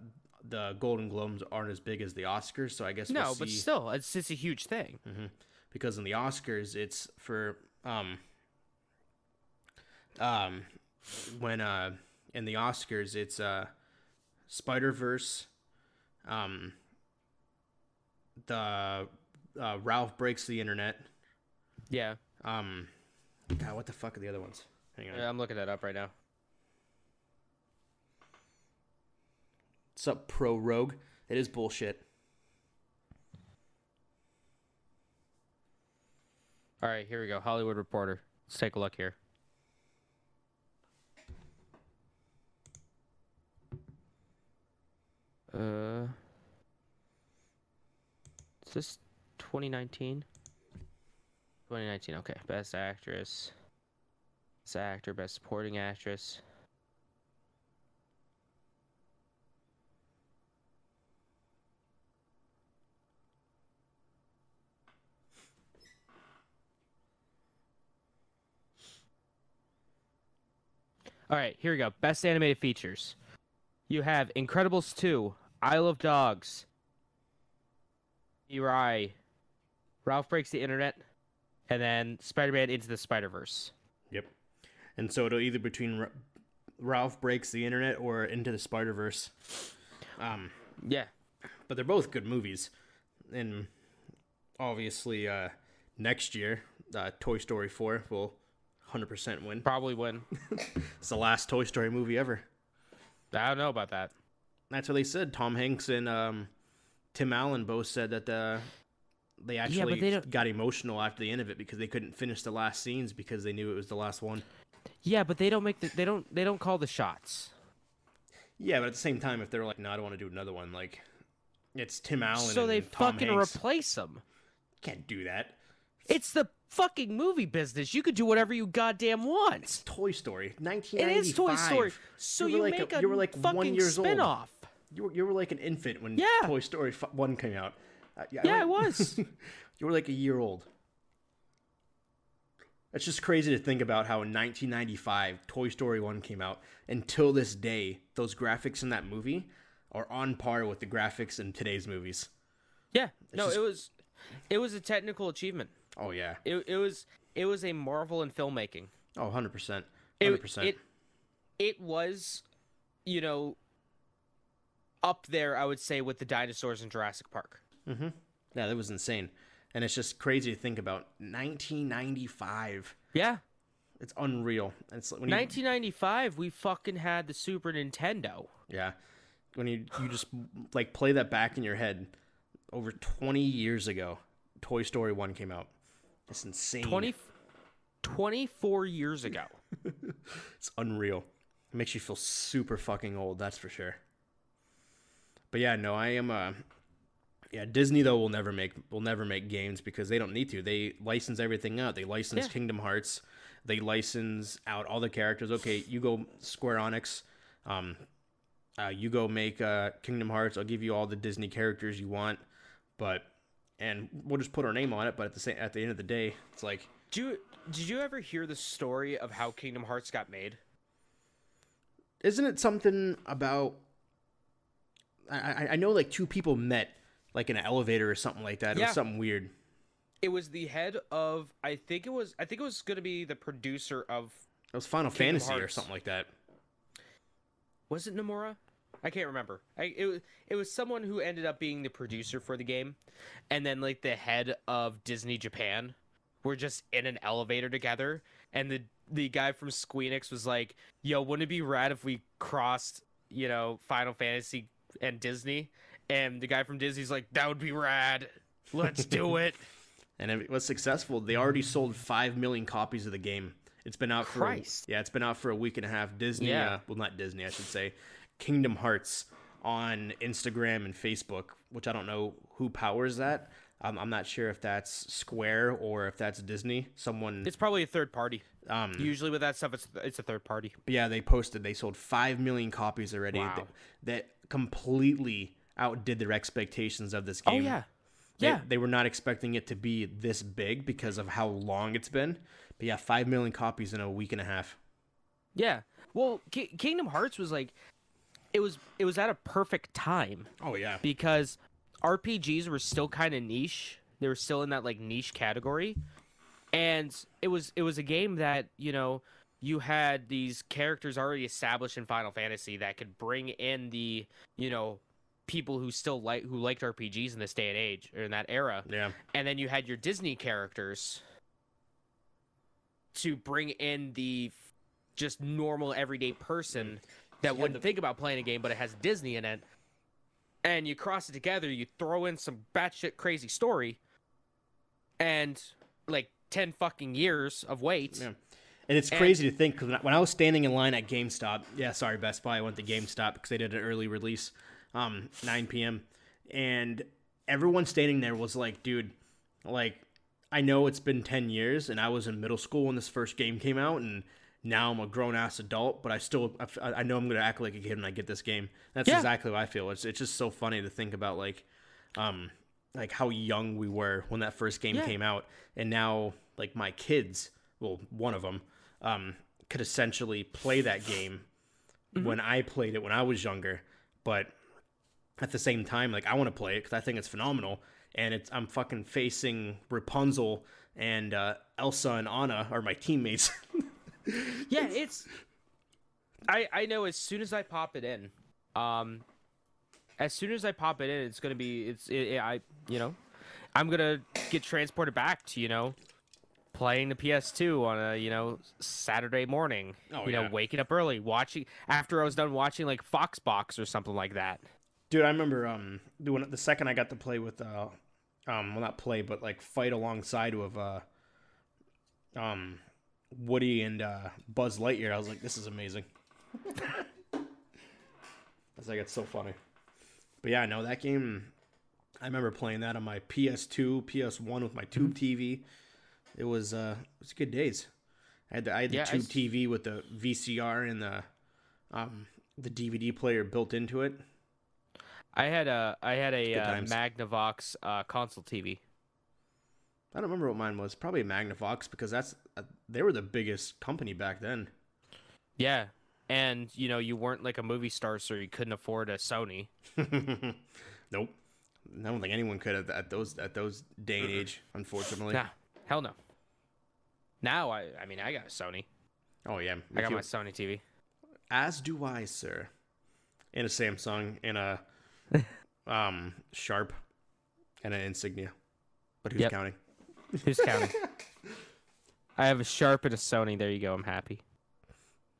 Speaker 2: the Golden Globes aren't as big as the Oscars, so I guess
Speaker 1: No,
Speaker 2: we'll
Speaker 1: but still, it's it's a huge thing.
Speaker 2: because in the Oscars it's for um um when uh in the Oscars it's uh Spider Verse um the uh, Ralph breaks the internet
Speaker 1: Yeah.
Speaker 2: um God what the fuck are the other ones hang on
Speaker 1: Yeah, I'm looking that up right now.
Speaker 2: What's up Pro Rogue it is bullshit
Speaker 1: All right, here we go. Hollywood Reporter. Let's take a look here. Uh, is this 2019? 2019. Okay, best actress, best actor, best supporting actress. All right, here we go. Best animated features. You have Incredibles 2, Isle of Dogs, Mirai, Ralph Breaks the Internet, and then Spider-Man Into the Spider-Verse.
Speaker 2: Yep. And so it'll either between Ra- Ralph breaks the internet or into the Spider Verse. Um,
Speaker 1: Yeah.
Speaker 2: but they're both good movies. And obviously, uh, next year, uh, Toy Story 4 will 100% win.
Speaker 1: Probably win.
Speaker 2: It's the last Toy Story movie ever.
Speaker 1: I don't know about that.
Speaker 2: That's what they said. Tom Hanks and um, Tim Allen both said that uh, they actually
Speaker 1: they
Speaker 2: got emotional after the end of it because they couldn't finish the last scenes because they knew it was the last one.
Speaker 1: Yeah, but they don't make the they don't they don't call the shots.
Speaker 2: Yeah, but at the same time, if they're like, no, I don't want to do another one, like, it's Tim Allen.
Speaker 1: so they
Speaker 2: Tom
Speaker 1: fucking
Speaker 2: Hanks.
Speaker 1: replace them.
Speaker 2: Can't do that.
Speaker 1: It's the fucking movie business. You could do whatever you goddamn want.
Speaker 2: Toy Story,
Speaker 1: It
Speaker 2: 1995.
Speaker 1: is Toy Story. So
Speaker 2: You
Speaker 1: you,
Speaker 2: like
Speaker 1: make
Speaker 2: a-
Speaker 1: a,
Speaker 2: you were like one
Speaker 1: fucking
Speaker 2: years old.
Speaker 1: spin-off.
Speaker 2: You were, you were like an infant when
Speaker 1: Yeah.
Speaker 2: Toy Story one came out. Uh,
Speaker 1: Yeah, I was.
Speaker 2: you were like a year old. It's just crazy to think about how in 1995 Toy Story 1 came out. Until this day, those graphics in that movie are on par with the graphics in today's movies.
Speaker 1: Yeah. No,
Speaker 2: just-
Speaker 1: it was it was a technical achievement.
Speaker 2: Oh yeah.
Speaker 1: It, it was it was a marvel in filmmaking.
Speaker 2: Oh, 100%.
Speaker 1: It,
Speaker 2: 100%.
Speaker 1: it it was, you know, up there. I would say with the dinosaurs in Jurassic Park. Mm-hmm.
Speaker 2: Yeah, that was insane. And it's just crazy to think about 1995.
Speaker 1: Yeah.
Speaker 2: It's unreal. It's like when you,
Speaker 1: 1995, we fucking had the Super Nintendo.
Speaker 2: yeah, when you you just like play that back in your head. Over 20 years ago, Toy Story 1 came out. It's insane.
Speaker 1: 20, 24 years ago.
Speaker 2: It's unreal. It makes you feel super fucking old, that's for sure. But yeah, no, I am uh yeah, Disney though will never make will never make games because they don't need to. They license everything out. They license
Speaker 1: Yeah.
Speaker 2: Kingdom Hearts. They license out all the characters. Okay, you go Square Enix. Um uh, you go make uh, Kingdom Hearts. I'll give you all the Disney characters you want, but and we'll just put our name on it. But at the same at the end of the day, it's like
Speaker 1: Did you, did you ever hear the story of how Kingdom Hearts got made?
Speaker 2: isn't it something about I, I I know like two people met like in an elevator or something like that. It
Speaker 1: Yeah.
Speaker 2: was something weird.
Speaker 1: It was the head of I think it was I think it was going to be the producer of
Speaker 2: It was Final
Speaker 1: Kingdom
Speaker 2: Fantasy or something like that.
Speaker 1: was it Nomura? I can't remember. I, it was it was someone who ended up being the producer for the game, and then like the head of Disney Japan were just in an elevator together, and the the guy from Squeenix was like, "Yo, wouldn't it be rad if we crossed, you know, Final Fantasy and Disney?" And the guy from Disney's like, "That would be rad. Let's do it."
Speaker 2: and it was successful. They already sold five million copies of the game. It's been out for
Speaker 1: Christ.
Speaker 2: yeah, it's been out for a week and a half. Disney,
Speaker 1: Yeah.
Speaker 2: uh, well, not Disney, I should say, Kingdom Hearts on Instagram and Facebook, which I don't know who powers that. Um, I'm not sure if that's Square or if that's Disney. Someone,
Speaker 1: It's probably a third party.
Speaker 2: um,
Speaker 1: Usually with that stuff, it's it's a third party.
Speaker 2: But yeah, they posted they sold five million copies already.
Speaker 1: Wow.
Speaker 2: That, that completely outdid their expectations of this game.
Speaker 1: Oh
Speaker 2: game.
Speaker 1: yeah,
Speaker 2: They,
Speaker 1: yeah.
Speaker 2: they were not expecting it to be this big because of how long it's been. But yeah, five million copies in a week and a half.
Speaker 1: Yeah. Well, Ki- Kingdom Hearts was like it was it was at a perfect time
Speaker 2: Oh yeah,
Speaker 1: because RPGs were still kind of niche. They were still in that like niche category. And it was it was a game that, you know, you had these characters already established in Final Fantasy that could bring in the, you know, people who still like who liked RPGs in this day and age or in that era
Speaker 2: yeah,
Speaker 1: and then you had your Disney characters to bring in the just normal everyday person that wouldn't think about playing a game, but it has Disney in it. And you cross it together, you throw in some batshit crazy story, and like ten fucking years of wait.
Speaker 2: yeah. And it's crazy to think because when I was standing in line at GameStop, yeah, sorry, Best Buy, I went to GameStop because they did an early release, um, 9 p.m. And everyone standing there was like, dude, like, I know it's been 10 years and I was in middle school when this first game came out and now I'm a grown ass adult, but I still, I, I know I'm going to act like a kid when I get this game. That's
Speaker 1: Yeah.
Speaker 2: exactly what I feel. It's, it's just so funny to think about like, um, like how young we were when that first game
Speaker 1: Yeah.
Speaker 2: came out. And now like my kids, well, one of them, um, could essentially play that game
Speaker 1: Mm-hmm.
Speaker 2: when I played it when I was younger, but at the same time, like I want to play it because I think it's phenomenal. And it's I'm fucking facing Rapunzel and uh, Elsa and Anna are my teammates.
Speaker 1: yeah, it's. I I know as soon as I pop it in, um, as soon as I pop it in, it's gonna be it's it, it- I you know, I'm gonna get transported back to you know, playing the PS2 on a you know Saturday morning.
Speaker 2: Oh,
Speaker 1: you know, waking up early, watching after I was done watching like Foxbox or something like that.
Speaker 2: Dude, I remember um doing the second I got to play with uh um well not play but like fight alongside with uh um Woody and uh Buzz Lightyear. I was like, this is amazing. I was like, it's so funny. But yeah, no, that game. I remember playing that on my PS2, PS1 with my tube TV. It was uh, it was good days. I had the, I had the
Speaker 1: Yeah,
Speaker 2: tube
Speaker 1: s-
Speaker 2: TV with the VCR and the um the DVD player built into it.
Speaker 1: I had a I had a uh. Magnavox uh, console TV.
Speaker 2: I don't remember what mine was. Probably a Magnavox because that's uh, they were the biggest company back then.
Speaker 1: Yeah, and you know you weren't like a movie star, so you couldn't afford a Sony.
Speaker 2: nope. I don't think anyone could at, at those at those day and age, unfortunately.
Speaker 1: Nah, hell no. Now I I mean I got a Sony.
Speaker 2: Oh yeah,
Speaker 1: I got
Speaker 2: you-
Speaker 1: my Sony TV.
Speaker 2: as do I, sir. And a Samsung and a um Sharp and an Insignia. But who's
Speaker 1: Yep.
Speaker 2: counting?
Speaker 1: Who's counting? I have a Sharp and a Sony. There you go. I'm happy.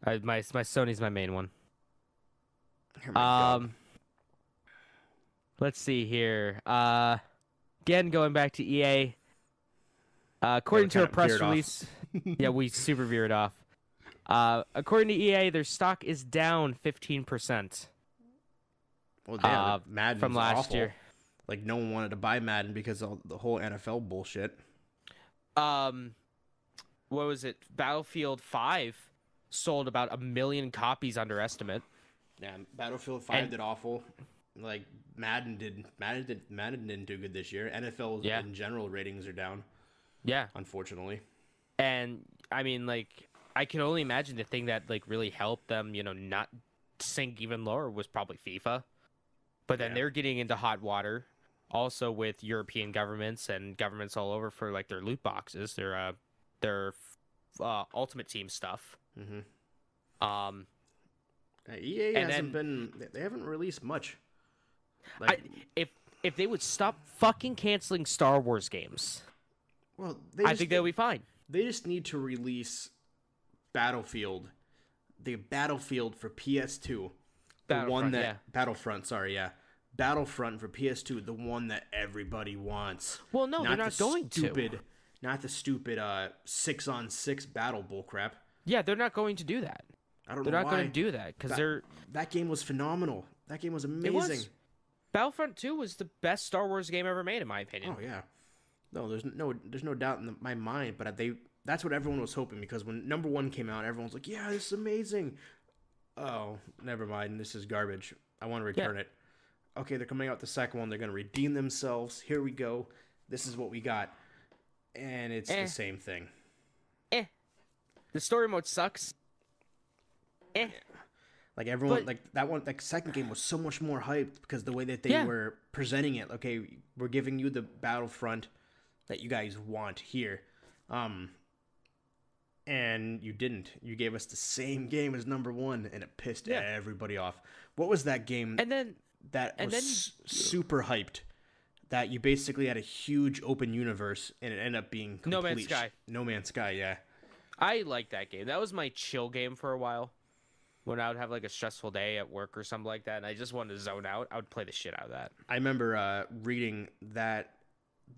Speaker 1: I, my my Sony's my main one. Um, let's see here. Uh, again, going back to EA. Uh, according to a press release, yeah, we super veered off. Uh, according to EA, their stock is down 15%
Speaker 2: well, damn,
Speaker 1: uh,
Speaker 2: Madden
Speaker 1: from last
Speaker 2: awful.
Speaker 1: year.
Speaker 2: Like no one wanted to buy Madden because of the whole NFL bullshit.
Speaker 1: Um, what was it? Battlefield 5 sold about a million copies under estimate.
Speaker 2: Yeah, Battlefield Five
Speaker 1: And-
Speaker 2: did awful. Like Madden did. Madden did. Madden didn't do good this year. NFL
Speaker 1: Yeah.
Speaker 2: in general ratings are down,
Speaker 1: Yeah,
Speaker 2: unfortunately.
Speaker 1: and I mean, like, I can only imagine the thing that like really helped them, you know, not sink even lower was probably FIFA. But then
Speaker 2: Yeah.
Speaker 1: they're getting into hot water, also with European governments and governments all over for like their loot boxes, their uh, their uh, Ultimate Team stuff.
Speaker 2: Mm-hmm.
Speaker 1: Um,
Speaker 2: Uh, EA hasn't
Speaker 1: then-
Speaker 2: been. they- haven't released much.
Speaker 1: I, if if they would stop fucking canceling Star Wars games,
Speaker 2: well, they
Speaker 1: I think they'll be fine.
Speaker 2: they just need to release Battlefield, the Battlefield for PS2, the one that
Speaker 1: yeah.
Speaker 2: Battlefront. Sorry, yeah, Battlefront for PS2, the one that everybody wants.
Speaker 1: Well, no, they're
Speaker 2: the
Speaker 1: not going to.
Speaker 2: stupid, Not the stupid uh six on six battle bullcrap.
Speaker 1: Yeah, they're not going to do that.
Speaker 2: I don't know.
Speaker 1: They're
Speaker 2: not
Speaker 1: going to do that because they're
Speaker 2: That game was phenomenal. That game was amazing.
Speaker 1: Was. Battlefront 2 was the best Star Wars game ever made, in my opinion.
Speaker 2: Oh yeah, no, there's no, there's no doubt in the, my mind. But they, that's what everyone was hoping because when number one came out, everyone's like, "Yeah, this is amazing." Oh, never mind. This is garbage. I want to return it. Okay, they're coming out the second one. They're gonna redeem themselves. Here we go. This is what we got, and it's
Speaker 1: Eh.
Speaker 2: the same thing.
Speaker 1: Eh. The story mode sucks. Eh.
Speaker 2: Like everyone,
Speaker 1: But-
Speaker 2: like that one, like second game was so much more hyped because the way that they
Speaker 1: Yeah.
Speaker 2: were presenting it. Okay, we're giving you the Battlefront that you guys want here, um, and you didn't. You gave us the same game as number one, and it pissed
Speaker 1: Yeah.
Speaker 2: everybody off. What was that game
Speaker 1: And then
Speaker 2: that
Speaker 1: and
Speaker 2: was
Speaker 1: then
Speaker 2: s- super hyped? That you basically had a huge open universe, and it ended up being
Speaker 1: No Man's Sky.
Speaker 2: No Man's Sky, yeah.
Speaker 1: I liked that game. That was my chill game for a while. When I would have like a stressful day at work or something like that, and I just wanted to zone out, I would play the shit out of that.
Speaker 2: I remember uh, reading that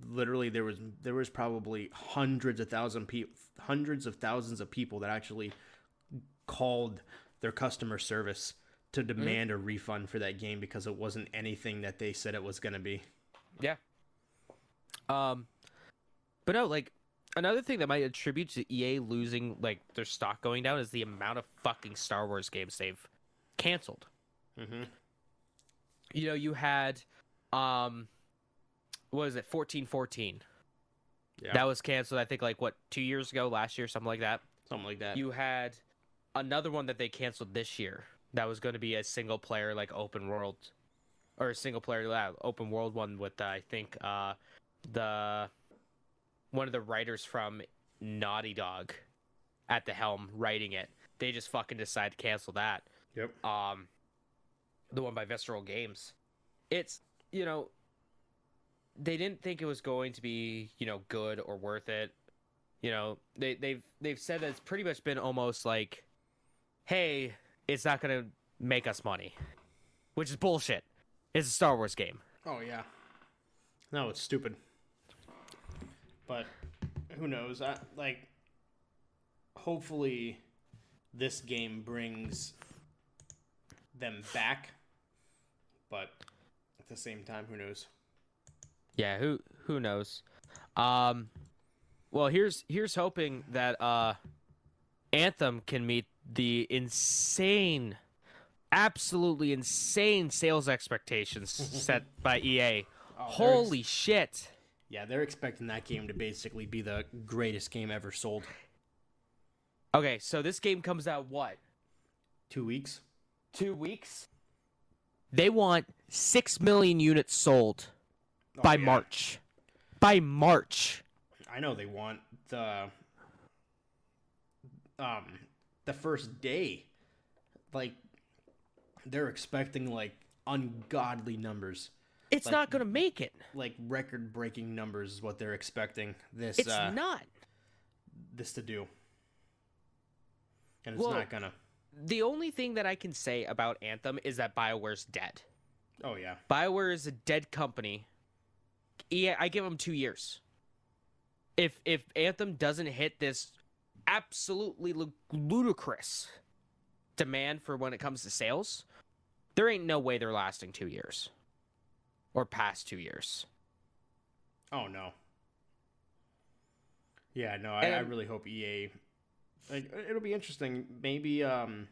Speaker 2: literally there was there was probably hundreds of thousand people, hundreds of thousands of people that actually called their customer service to demand a refund for that game because it wasn't anything that they said it was going to be.
Speaker 1: Yeah. Um, but no, like another thing that might attribute to EA losing like their stock going down is the amount of fucking Star Wars games they've canceled.
Speaker 2: Mm-hmm.
Speaker 1: You know, you had, um, what is it, fourteen fourteen?
Speaker 2: Yeah,
Speaker 1: That was canceled. I think like what two years ago, last year, something like that.
Speaker 2: something like that.
Speaker 1: You had another one that they canceled this year. That was going to be a single player like open world, or a single player open world one with uh, I think uh, the one of the writers from Naughty Dog at the helm writing it. They just fucking decided to cancel that.
Speaker 2: yep.
Speaker 1: Um, the one by Visceral Games. It's you know they didn't think it was going to be you know good or worth it. You know they they've they've said that it's pretty much been almost like, hey, it's not gonna make us money, which is bullshit. It's a Star Wars game.
Speaker 2: Oh yeah. No, it's stupid. But who knows? I like hopefully this game brings them back. But at the same time, who knows?
Speaker 1: Yeah, who who knows? Um, well, here's here's hoping that uh, Anthem can meet the insane, absolutely insane sales expectations set by EA.
Speaker 2: Oh, they're ex-
Speaker 1: Holy shit!
Speaker 2: Yeah, they're expecting that game to basically be the greatest game ever sold.
Speaker 1: Okay, so this game comes out what?
Speaker 2: Two weeks?
Speaker 1: Two weeks. They want six million units sold
Speaker 2: Oh,
Speaker 1: by
Speaker 2: yeah.
Speaker 1: March. By March.
Speaker 2: I know they want the um the first day. Like they're expecting like ungodly numbers.
Speaker 1: It's
Speaker 2: Like-
Speaker 1: not gonna make it.
Speaker 2: Like record breaking numbers is what they're expecting this
Speaker 1: It's
Speaker 2: uh
Speaker 1: not.
Speaker 2: this to do. And it's
Speaker 1: Well-
Speaker 2: not gonna
Speaker 1: The only thing that I can say about Anthem is that BioWare's dead.
Speaker 2: Oh yeah.
Speaker 1: BioWare is a dead company. Yeah, I give them two years. If if Anthem doesn't hit this absolutely ludicrous demand for when it comes to sales, there ain't no way they're lasting two years or past two years.
Speaker 2: Oh no. Yeah, no, I, I really hope EA. Like, it'll be interesting. Maybe um,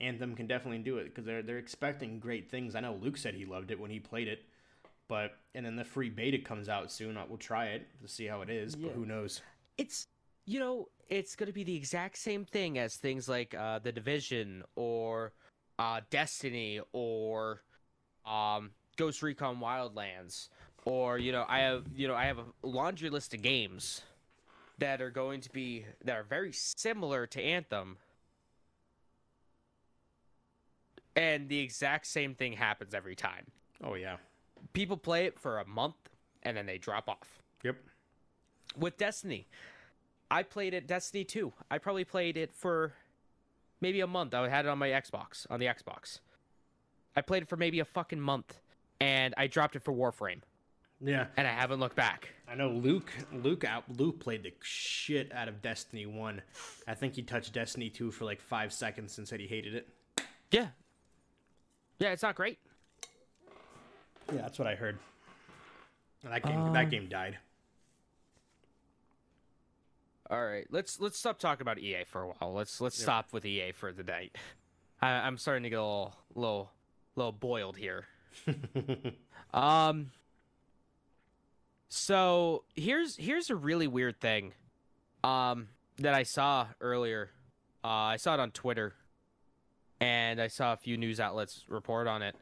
Speaker 2: Anthem can definitely do it because they're they're expecting great things. I know Luke said he loved it when he played it, but and then the free beta comes out soon. We'll try it to see how it is,
Speaker 1: Yeah.
Speaker 2: but who knows?
Speaker 1: It's you know it's going to be the exact same thing as things like uh, the Division or uh, Destiny or um, Ghost Recon Wildlands or you know I have you know I have a laundry list of games that are going to be that are very similar to Anthem and the exact same thing happens every time.
Speaker 2: Oh yeah.
Speaker 1: People play it for a month and then they drop off.
Speaker 2: Yep.
Speaker 1: With Destiny, I played it Destiny 2. I probably played it for maybe a month. I had it on my Xbox, on the Xbox. I played it for maybe a fucking month and I dropped it for Warframe
Speaker 2: Yeah.
Speaker 1: and I haven't looked back.
Speaker 2: I know Luke. Luke out. Luke played the shit out of Destiny One. I think he touched Destiny Two for like five seconds and said he hated it.
Speaker 1: Yeah. Yeah, it's not great.
Speaker 2: Yeah, that's what I heard. That game. that
Speaker 1: Um,
Speaker 2: game died.
Speaker 1: All right, let's let's stop talking about EA for a while. Let's let's stop with EA for the night. I, I'm starting to get a little little little boiled here. um. So here's here's a really weird thing, um, that I saw earlier. Uh, I saw it on Twitter, and I saw a few news outlets report on it.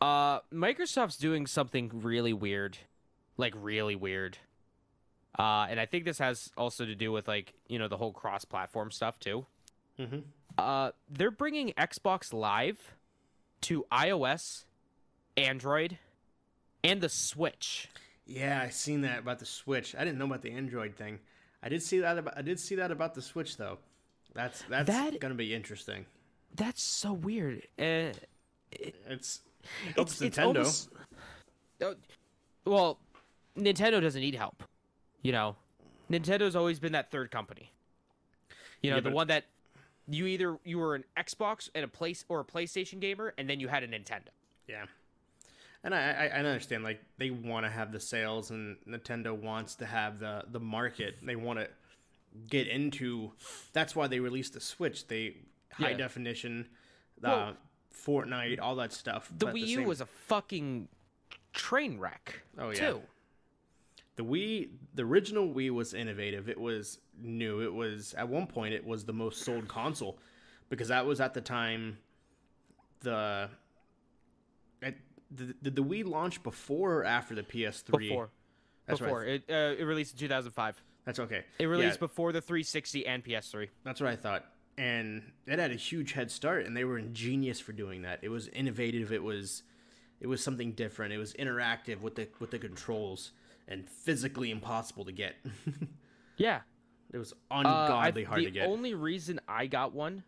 Speaker 1: Uh, Microsoft's doing something really weird, like really weird. Uh, and I think this has also to do with like you know the whole cross-platform stuff too.
Speaker 2: mm-hmm.
Speaker 1: Uh, they're bringing Xbox Live to iOS, Android, and the Switch.
Speaker 2: Yeah, I seen that about the Switch. I didn't know about the Android thing. I did see that. About, I did see that about the Switch though. That's that's
Speaker 1: That-
Speaker 2: gonna be interesting.
Speaker 1: That's so weird. Uh,
Speaker 2: It's it helps
Speaker 1: it's, it's
Speaker 2: Nintendo.
Speaker 1: almost- Uh, well, Nintendo doesn't need help. You know, Nintendo's always been that third company. You know,
Speaker 2: Yeah,
Speaker 1: the one that you either you were an Xbox and a place or a PlayStation gamer, and then you had a Nintendo.
Speaker 2: Yeah. And I, I, I understand like they want to have the sales and Nintendo wants to have the the market. They want to get into. That's why they released the Switch. They high
Speaker 1: Yeah.
Speaker 2: definition, the
Speaker 1: Well-
Speaker 2: Fortnite, all that stuff.
Speaker 1: The Wii U
Speaker 2: same-
Speaker 1: was a fucking train wreck.
Speaker 2: Oh, yeah.
Speaker 1: Too.
Speaker 2: The Wii. The original Wii was innovative. It was new. It was at one point it was the most sold console because that was at the time the. At, did, did the Wii launch before or after the PS3?
Speaker 1: Before.
Speaker 2: That's
Speaker 1: before it, uh, it released in 2005.
Speaker 2: That's okay.
Speaker 1: It released
Speaker 2: Yeah,
Speaker 1: before the 360 and PS3.
Speaker 2: that's what I thought. And it had a huge head start, and they were ingenious for doing that. It was innovative. It was, it was something different. It was interactive with the with the controls, and physically impossible to get.
Speaker 1: Yeah.
Speaker 2: it was
Speaker 1: Uh, I-
Speaker 2: ungodly hard to get.
Speaker 1: The only reason I got one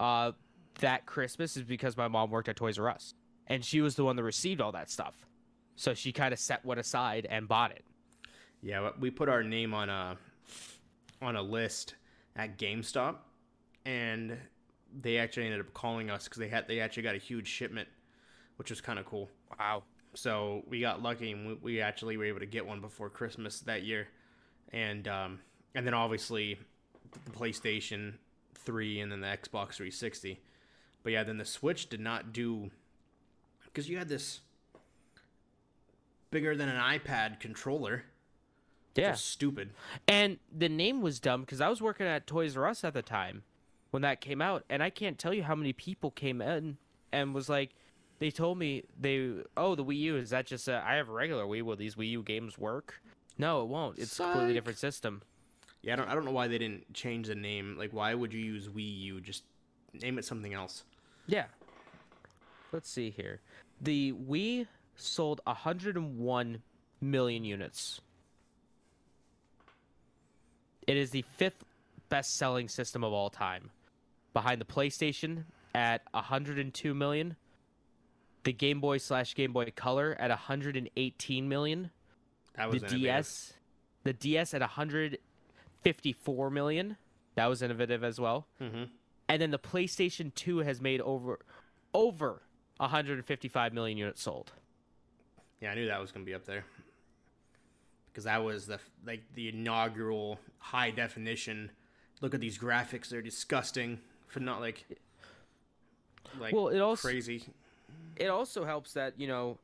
Speaker 1: uh, that Christmas is because my mom worked at Toys R Us, and she was the one that received all that stuff. So she kind of set one aside and bought it.
Speaker 2: Yeah, we put our name on a on a list at GameStop, and they actually ended up calling us because they had they actually got a huge shipment, which was kind of cool.
Speaker 1: Wow.
Speaker 2: So we got lucky and we, actually were able to get one before Christmas that year, and um, and then obviously the PlayStation Three and then the Xbox 360. But yeah, then the Switch did not do because you had this bigger than an iPad controller.
Speaker 1: Yeah.
Speaker 2: stupid.
Speaker 1: And the name was dumb because I was working at Toys R Us at the time when that came out, and I can't tell you how many people came in and was like, they told me they, oh, the Wii U is that just a, I have a regular Wii. Will these Wii U games work? No, it won't. It's a completely different system.
Speaker 2: Yeah, I don't I don't know why they didn't change the name. Like, why would you use Wii U? Just name it something else.
Speaker 1: Yeah. Let's see here. The Wii sold 101 million units. It is the fifth best selling system of all time, behind the PlayStation at 102 million, the Game Boy slash Game Boy Color at 118 million,
Speaker 2: That
Speaker 1: the
Speaker 2: was innovative.
Speaker 1: DS, the DS at 154 million. That was innovative as well
Speaker 2: Mhm.
Speaker 1: and then the PlayStation 2 has made over over 155 million units sold.
Speaker 2: Yeah, I knew that was gonna be up there because that was the like the inaugural high definition. Look at these graphics; they're disgusting. For not like like
Speaker 1: Well, it also
Speaker 2: crazy.
Speaker 1: It also helps that, you know,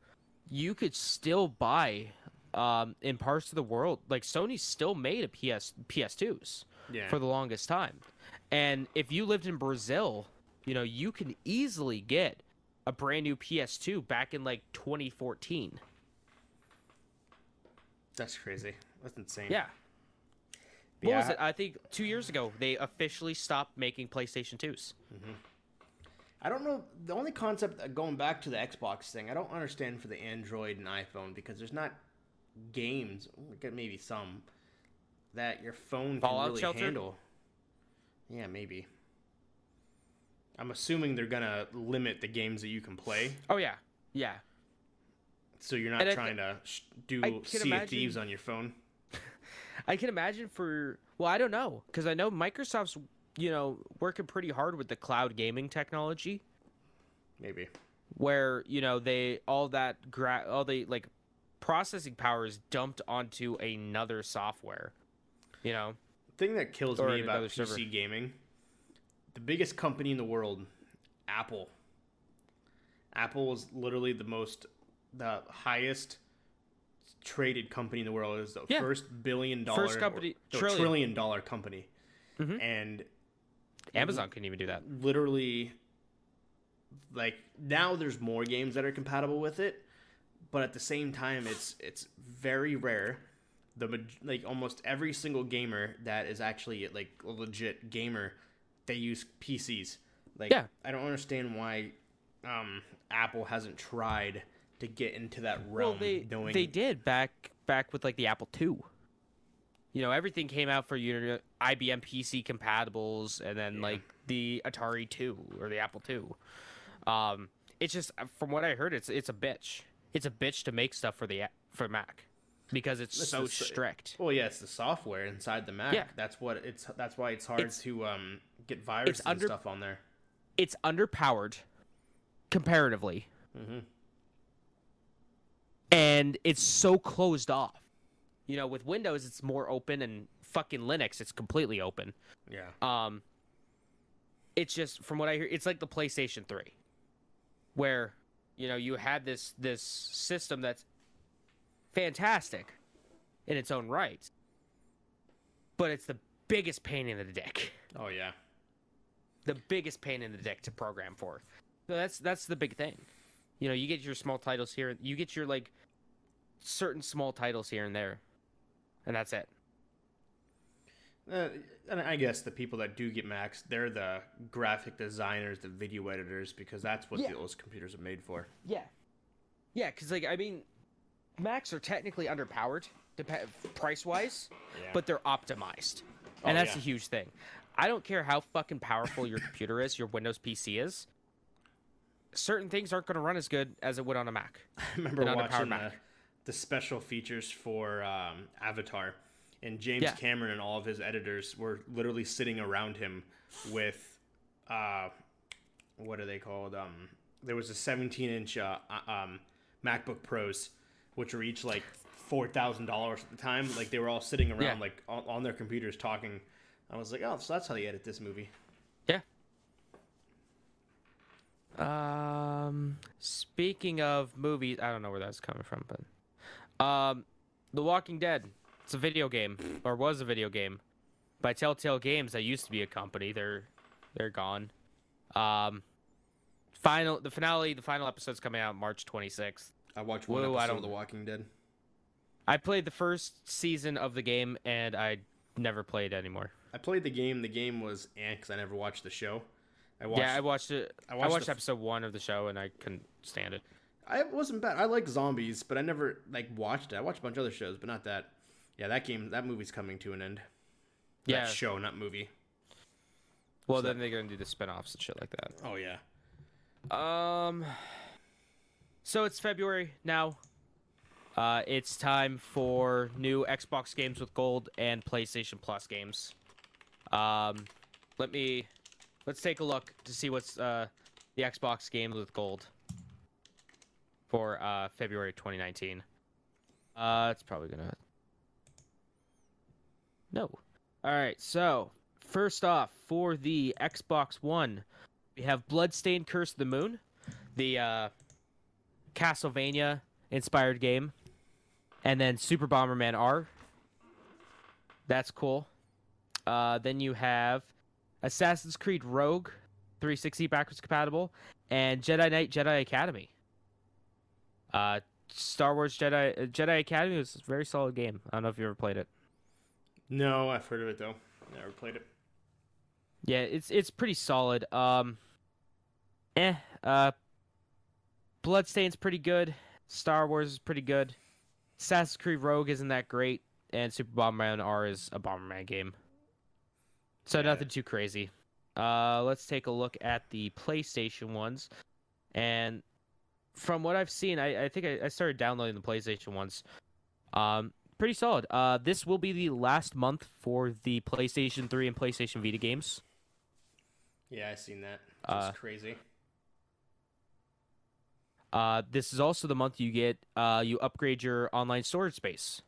Speaker 1: you could still buy um in parts of the world like Sony still made a PS PS2s
Speaker 2: Yeah,
Speaker 1: for the longest time. And if you lived in Brazil, you know, you can easily get a brand new PS2 back in like 2014.
Speaker 2: that's crazy. That's insane.
Speaker 1: Yeah. What
Speaker 2: yeah,
Speaker 1: was it? I think two years ago they officially stopped making PlayStation 2s.
Speaker 2: I don't know. The only concept uh, going back to the Xbox thing, I don't understand for the Android and iPhone because there's not games, maybe some that your phone can
Speaker 1: Fallout
Speaker 2: really
Speaker 1: Shelter?
Speaker 2: handle. Yeah, maybe. I'm assuming they're gonna limit the games that you can play,
Speaker 1: Oh yeah, yeah.
Speaker 2: so you're not
Speaker 1: And
Speaker 2: trying to sh- do
Speaker 1: can
Speaker 2: Sea of Thieves on your phone.
Speaker 1: I can imagine for well, I don't know because I know Microsoft's you know working pretty hard with the cloud gaming technology
Speaker 2: Maybe.
Speaker 1: where you know they all that gra- all the like processing power is dumped onto another software. You know, The
Speaker 2: thing that kills
Speaker 1: Or
Speaker 2: me about PC
Speaker 1: server.
Speaker 2: gaming, the biggest company in the world, Apple. Apple is literally the most, the highest traded company in the world. It is the
Speaker 1: Yeah.
Speaker 2: first billion dollar,
Speaker 1: First company-
Speaker 2: or- no,
Speaker 1: trillion.
Speaker 2: trillion dollar company,
Speaker 1: Mhm.
Speaker 2: and
Speaker 1: Amazon couldn't even do that.
Speaker 2: literally, like now there's more games that are compatible with it, but at the same time, it's it's very rare. The like almost every single gamer that is actually like a legit gamer, they use PCs. Like
Speaker 1: Yeah.
Speaker 2: I don't understand why um, Apple hasn't tried to get into that realm.
Speaker 1: Well, they
Speaker 2: knowing
Speaker 1: they did back back with like the Apple II. You know, everything came out for IBM PC compatibles, and then
Speaker 2: Yeah.
Speaker 1: like the Atari II or the Apple II. Um, it's just uh, from what I heard, it's it's a bitch. It's a bitch to make stuff for the for Mac because it's so
Speaker 2: just-
Speaker 1: strict.
Speaker 2: Well, yeah, it's the software inside the Mac.
Speaker 1: Yeah.
Speaker 2: That's what it's. That's why it's hard
Speaker 1: It's-
Speaker 2: to um, get viruses
Speaker 1: under-
Speaker 2: and stuff on there.
Speaker 1: It's underpowered comparatively,
Speaker 2: hmm
Speaker 1: and it's so closed off. You know, with Windows, it's more open, and fucking Linux, it's completely open.
Speaker 2: Yeah.
Speaker 1: Um, it's just from what I hear, it's like the PlayStation Three, where you know you had this this system that's fantastic in its own right, but it's the biggest pain in the dick,
Speaker 2: Oh yeah.
Speaker 1: the biggest pain in the dick to program for. So that's that's the big thing. You know, you get your small titles here, you get your like certain small titles here and there, and that's it.
Speaker 2: Uh, and I guess the people that do get Macs, they're the graphic designers, the video editors, because that's what
Speaker 1: Yeah.
Speaker 2: those computers are made for.
Speaker 1: Yeah. Yeah, because, like, I mean, Macs are technically underpowered dep- price wise,
Speaker 2: Yeah.
Speaker 1: but they're optimized.
Speaker 2: Oh,
Speaker 1: And that's
Speaker 2: yeah.
Speaker 1: the huge thing. I don't care how fucking powerful your computer is, your Windows PC is. Certain things aren't going to run as good as it would on a Mac.
Speaker 2: I remember watching the,
Speaker 1: Mac.
Speaker 2: The special features for um, Avatar, and James
Speaker 1: Yeah.
Speaker 2: Cameron and all of his editors were literally sitting around him with, uh, what are they called? Um, there was a 17 inch uh, uh, um, MacBook Pros, which were each like four thousand dollars at the time. Like they were all sitting around
Speaker 1: Yeah.
Speaker 2: like on, on their computers talking. I was like, oh, so that's how they edit this movie.
Speaker 1: Yeah. Um, speaking of movies, I don't know where that's coming from, but um, The Walking Dead. It's a video game, or was a video game, by Telltale Games. That used to be a company. They're they're gone. Um, final the finale, the final episode's coming out March 26th.
Speaker 2: I watched one
Speaker 1: Whoa, I
Speaker 2: episode of The Walking Dead.
Speaker 1: I played the first season of the game, and I never played anymore.
Speaker 2: I played the game. The game was eh, because I never watched the show. I watched.
Speaker 1: yeah, I watched it.
Speaker 2: I
Speaker 1: I
Speaker 2: watched
Speaker 1: watched,
Speaker 2: the f-
Speaker 1: episode one of the show, and I couldn't stand it.
Speaker 2: I wasn't bad. I like zombies, but I never like watched it. I watched a bunch of other shows, but not that. Yeah, that game, that movie's coming to an end.
Speaker 1: Yeah.
Speaker 2: That show, not movie.
Speaker 1: Well,
Speaker 2: So-
Speaker 1: then they're gonna do the spin-offs and shit like that.
Speaker 2: Oh yeah.
Speaker 1: Um. So it's February now. Uh, it's time for new Xbox games with gold and PlayStation Plus games. Um, let me let's take a look to see what's uh the Xbox games with gold for uh February 2019. Uh, it's probably gonna. No. All right. So first off, for the Xbox One, we have Bloodstained Curse of the Moon, the uh, Castlevania inspired game, and then Super Bomberman R. That's cool. Uh, then you have Assassin's Creed Rogue, 360 backwards compatible, and Jedi Knight Jedi Academy. Uh, Star Wars Jedi uh, Jedi Academy was a very solid game. I don't know if you ever played it.
Speaker 2: No, I've heard of it though. Never played it.
Speaker 1: Yeah, it's it's pretty solid. Um, eh. Uh, Bloodstain's pretty good. Star Wars is pretty good. Assassin's Creed Rogue isn't that great, and Super Bomberman R is a Bomberman game. So
Speaker 2: Yeah.
Speaker 1: nothing too crazy. Uh, let's take a look at the PlayStation ones, and from what I've seen, I, I think I, I started downloading the PlayStation ones. Um, pretty solid. Uh, this will be the last month for the PlayStation 3 and PlayStation Vita games.
Speaker 2: Yeah, I seen that.
Speaker 1: Uh,
Speaker 2: It's crazy.
Speaker 1: Uh, this is also the month you get uh, you upgrade your online storage space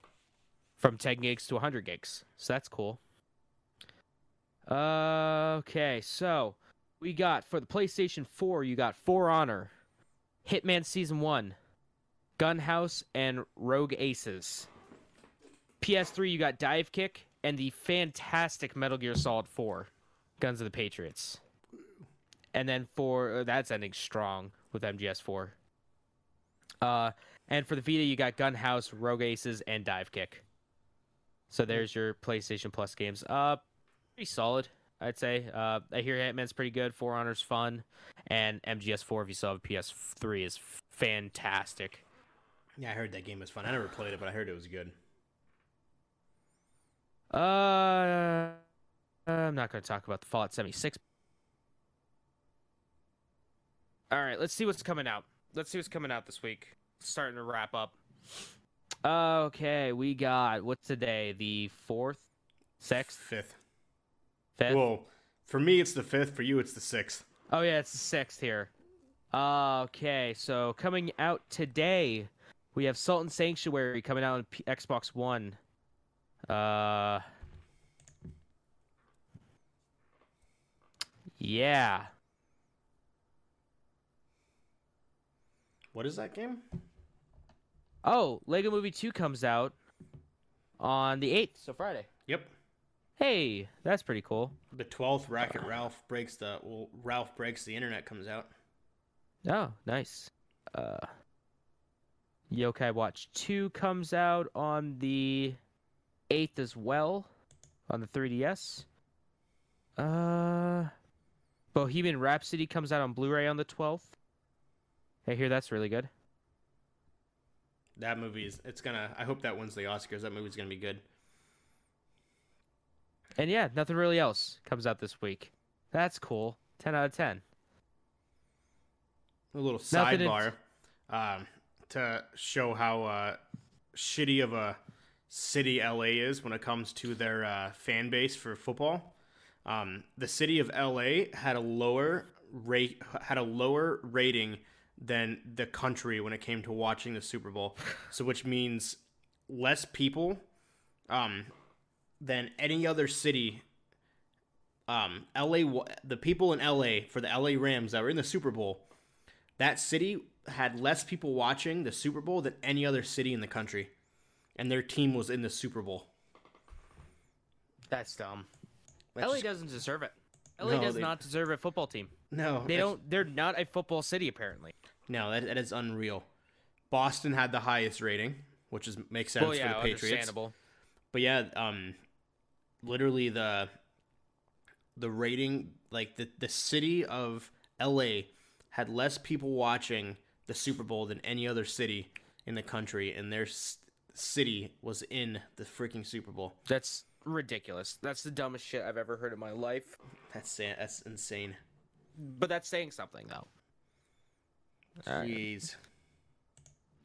Speaker 1: from 10 gigs to 100 gigs. So that's cool. Uh, okay, so we got for the PlayStation 4, you got For Honor, Hitman Season 1, Gunhouse, and Rogue Aces. PS3, you got Divekick and the fantastic Metal Gear Solid 4, Guns of the Patriots. And then for uh, that's ending strong with MGS4. Uh, and for the Vita, you got Gunhouse, Rogue Aces, and Divekick. So there's your PlayStation Plus games. Uh, pretty solid, I'd say. Uh, I hear Hitman's pretty good. For Honor's fun, and MGS4 if you still have a PS3 is fantastic.
Speaker 2: Yeah, I heard that game was fun. I never played it, but I heard it was good.
Speaker 1: Uh, I'm not going to talk about the Fallout 76. All right, let's see what's coming out. Let's see what's coming out this week. Starting to wrap up. Okay, we got what's today? The fourth, sixth,
Speaker 2: Fifth.
Speaker 1: Fifth.
Speaker 2: Well, for me it's the fifth. For you it's the sixth.
Speaker 1: Oh yeah, it's the sixth here. Okay, so coming out today, we have Salt and Sanctuary coming out on P- Xbox One. Uh, yeah.
Speaker 2: What is that game?
Speaker 1: Oh, Lego Movie Two comes out on the eighth, so Friday. Hey, that's pretty cool.
Speaker 2: The twelfth. Wreck-It Ralph breaks the. Well, Ralph breaks the internet comes out.
Speaker 1: Oh, nice. Uh, Yokai Watch 2 comes out on the 8th as well on the 3DS. Uh, Bohemian Rhapsody comes out on Blu-ray on the 12th. I hear that's really good.
Speaker 2: That movie is. It's gonna. I hope that wins the Oscars. That movie's gonna be good.
Speaker 1: And yeah, nothing really else comes out this week. That's cool. 10 out of 10.
Speaker 2: A little sidebar um, to show how uh, shitty of a city LA is when it comes to their uh, fan base for football. Um, the city of LA had a lower rate had a lower rating than the country when it came to watching the Super Bowl. So which means less people um, than any other city. Um, LA the people in LA for the LA Rams that were in the Super Bowl that city had less people watching the Super Bowl than any other city in the country, and their team was in the Super Bowl.
Speaker 1: That's dumb.
Speaker 2: That's
Speaker 1: LA
Speaker 2: just-
Speaker 1: doesn't deserve it. LA
Speaker 2: No,
Speaker 1: does
Speaker 2: they-
Speaker 1: not deserve a football team.
Speaker 2: no,
Speaker 1: They
Speaker 2: that's-
Speaker 1: don't. They're not a football city apparently.
Speaker 2: No, that, that is unreal. Boston had the highest rating, which is makes sense
Speaker 1: well, yeah,
Speaker 2: for the Patriots.
Speaker 1: understandable.
Speaker 2: But yeah, um, literally the the rating, like the the city of LA had less people watching the Super Bowl than any other city in the country, and their s- city was in the freaking Super Bowl.
Speaker 1: That's ridiculous. That's the dumbest shit I've ever heard in my life.
Speaker 2: That's sa- that's insane.
Speaker 1: But that's saying something, though. All right.
Speaker 2: Jeez.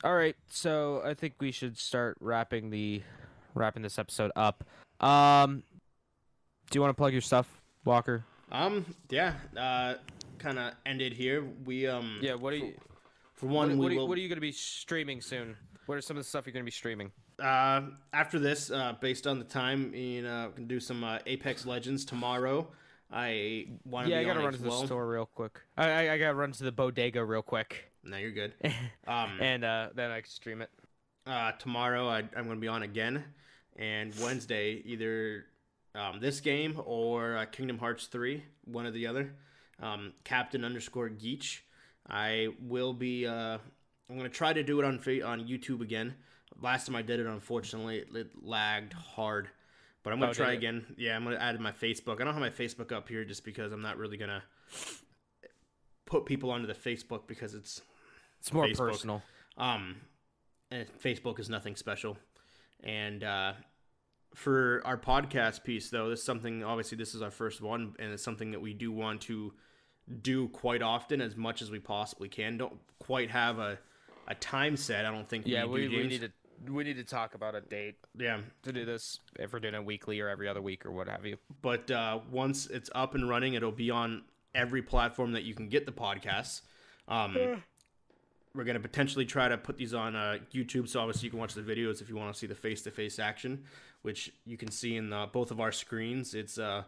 Speaker 1: All right, so I think we should start wrapping the wrapping this episode up. Um, do you want to plug your stuff, Walker?
Speaker 2: Um. Yeah. Uh. Kind of ended here. We um.
Speaker 1: Yeah. What are you?
Speaker 2: For
Speaker 1: What,
Speaker 2: one,
Speaker 1: what,
Speaker 2: we
Speaker 1: are, you-
Speaker 2: will.
Speaker 1: what are you going to be streaming soon? What are some of the stuff you're going to be streaming?
Speaker 2: Uh, after this, uh, based on the time, you know, we can do some uh, Apex Legends tomorrow. I want to
Speaker 1: Yeah, I got to
Speaker 2: on
Speaker 1: run
Speaker 2: as
Speaker 1: to the
Speaker 2: well.
Speaker 1: store real quick. I I, I got to run to the bodega real quick,
Speaker 2: No, you're good. Um,
Speaker 1: and uh, then I can stream it.
Speaker 2: uh, tomorrow I, I'm going to be on again, and Wednesday either um, this game or uh, Kingdom Hearts three, one or the other. Um, Captain underscore Geach. I will be. Uh, I'm going to try to do it on on YouTube again. Last time I did it, unfortunately, it, it lagged hard. But I'm gonna
Speaker 1: Oh,
Speaker 2: try again. Yeah, I'm gonna add my Facebook. I don't have my Facebook up here just because I'm not really gonna put people onto the Facebook because it's
Speaker 1: It's more
Speaker 2: Facebook.
Speaker 1: personal.
Speaker 2: um, and Facebook is nothing special. And uh, for our podcast piece, though, this is something. Obviously, this is our first one, and it's something that we do want to do quite often, as much as we possibly can. Don't quite have a a time set. I don't think.
Speaker 1: Yeah,
Speaker 2: we,
Speaker 1: we,
Speaker 2: do,
Speaker 1: we
Speaker 2: James.
Speaker 1: need to we need to talk about a date
Speaker 2: Yeah,
Speaker 1: to do this if we're doing it weekly or every other week or what have you.
Speaker 2: but uh, once it's up and running, it'll be on every platform that you can get the podcasts. Um, we're gonna potentially try to put these on uh, YouTube, so obviously you can watch the videos if you want to see the face-to-face action, which you can see in the, both of our screens. It's a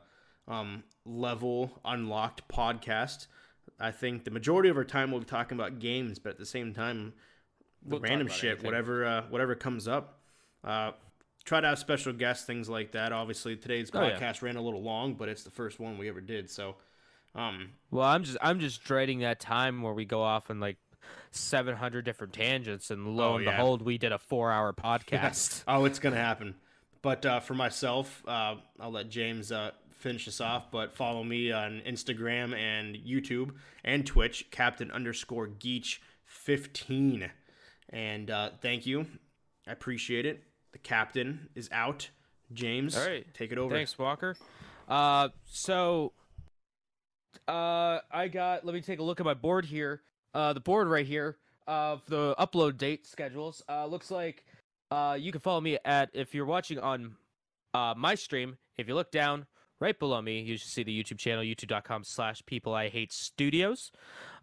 Speaker 2: um, level unlocked podcast. I think the majority of our time we'll be talking about games, but at the same time, the
Speaker 1: We'll
Speaker 2: random shit,
Speaker 1: anything.
Speaker 2: whatever, uh, whatever comes up. Uh, try to have special guests, things like that. Obviously, today's
Speaker 1: Oh, yeah.
Speaker 2: podcast ran a little long, but it's the first one we ever did. So, um,
Speaker 1: Well, I'm just I'm just dreading that time where we go off and like 700 different tangents, and lo
Speaker 2: Oh,
Speaker 1: and
Speaker 2: yeah.
Speaker 1: behold, we did a four-hour podcast.
Speaker 2: oh, it's gonna happen. But uh, for myself, uh, I'll let James uh, finish this off. But follow me on Instagram and YouTube and Twitch, Captain underscore Geach fifteen. And uh, thank you, I appreciate it. The captain is out. James,
Speaker 1: All right.
Speaker 2: take it over.
Speaker 1: Thanks, Walker. Uh, so, uh, I got. Let me take a look at my board here. Uh, the board right here of the upload date schedules. Uh, looks like uh, you can follow me at if you're watching on uh my stream. If you look down right below me, you should see the YouTube channel, youtube.com/slash People I Hate Studios.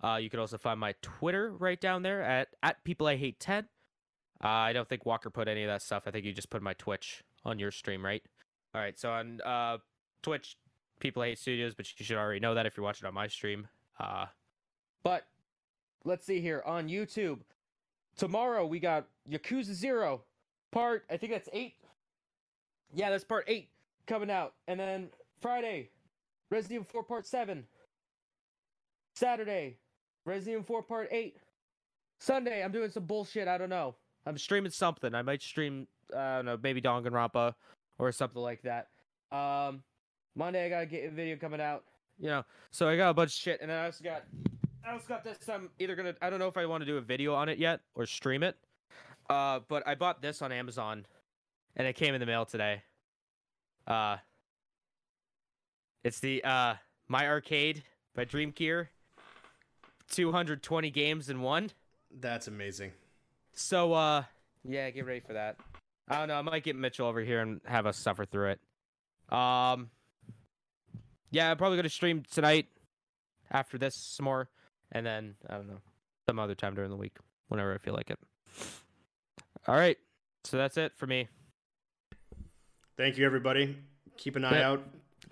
Speaker 1: Uh, you can also find my Twitter right down there at at People I Hate Ten. Uh, I don't think Walker put any of that stuff. I think you just put my Twitch on your stream, right? All right, so on uh, Twitch, People Hate Studios, but you should already know that if you're watching on my stream. Uh, but let's see here on YouTube. Tomorrow we got Yakuza Zero, part I think that's eight. Yeah, that's part eight coming out, and then Friday, Resident Evil 4 Part Seven. Saturday, Resident Evil 4 Part Eight. Sunday, I'm doing some bullshit. I don't know. I'm streaming something. I might stream, I don't know, maybe Danganronpa or something like that. Um, Monday I gotta a video coming out. You know, so I got a bunch of shit, and then I also got, I also got this. I'm either gonna, I don't know if I want to do a video on it yet or stream it. Uh, but I bought this on Amazon, and it came in the mail today. Uh, it's the uh My Arcade by Dream Gear. 220 games in one.
Speaker 2: That's amazing.
Speaker 1: So uh yeah, get ready for that. I don't know, I might get Mitchell over here and have us suffer through it. Um Yeah, I'm probably gonna stream tonight after this some more and then I don't know, some other time during the week, whenever I feel like it. Alright. So that's it for me.
Speaker 2: Thank you, everybody. Keep an eye
Speaker 1: Yeah.
Speaker 2: out.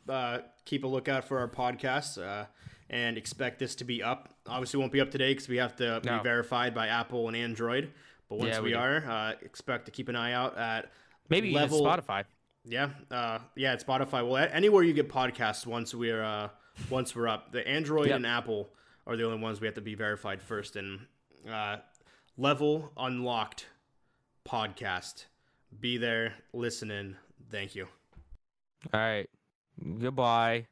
Speaker 2: Uh, keep a lookout for our podcasts uh, and expect this to be up. Obviously, it won't be up today because we have to
Speaker 1: No.
Speaker 2: be verified by Apple and Android. But once
Speaker 1: Yeah,
Speaker 2: we,
Speaker 1: we
Speaker 2: are, uh, expect to keep an eye out at
Speaker 1: Maybe
Speaker 2: Level-
Speaker 1: Spotify.
Speaker 2: yeah, uh, yeah, it's Spotify. Well, anywhere you get podcasts, once we're uh, once we're up, the Android
Speaker 1: Yep.
Speaker 2: and Apple are the only ones we have to be verified first. And uh, level unlocked podcast. Be there, listening. Thank you.
Speaker 1: Alright. Goodbye.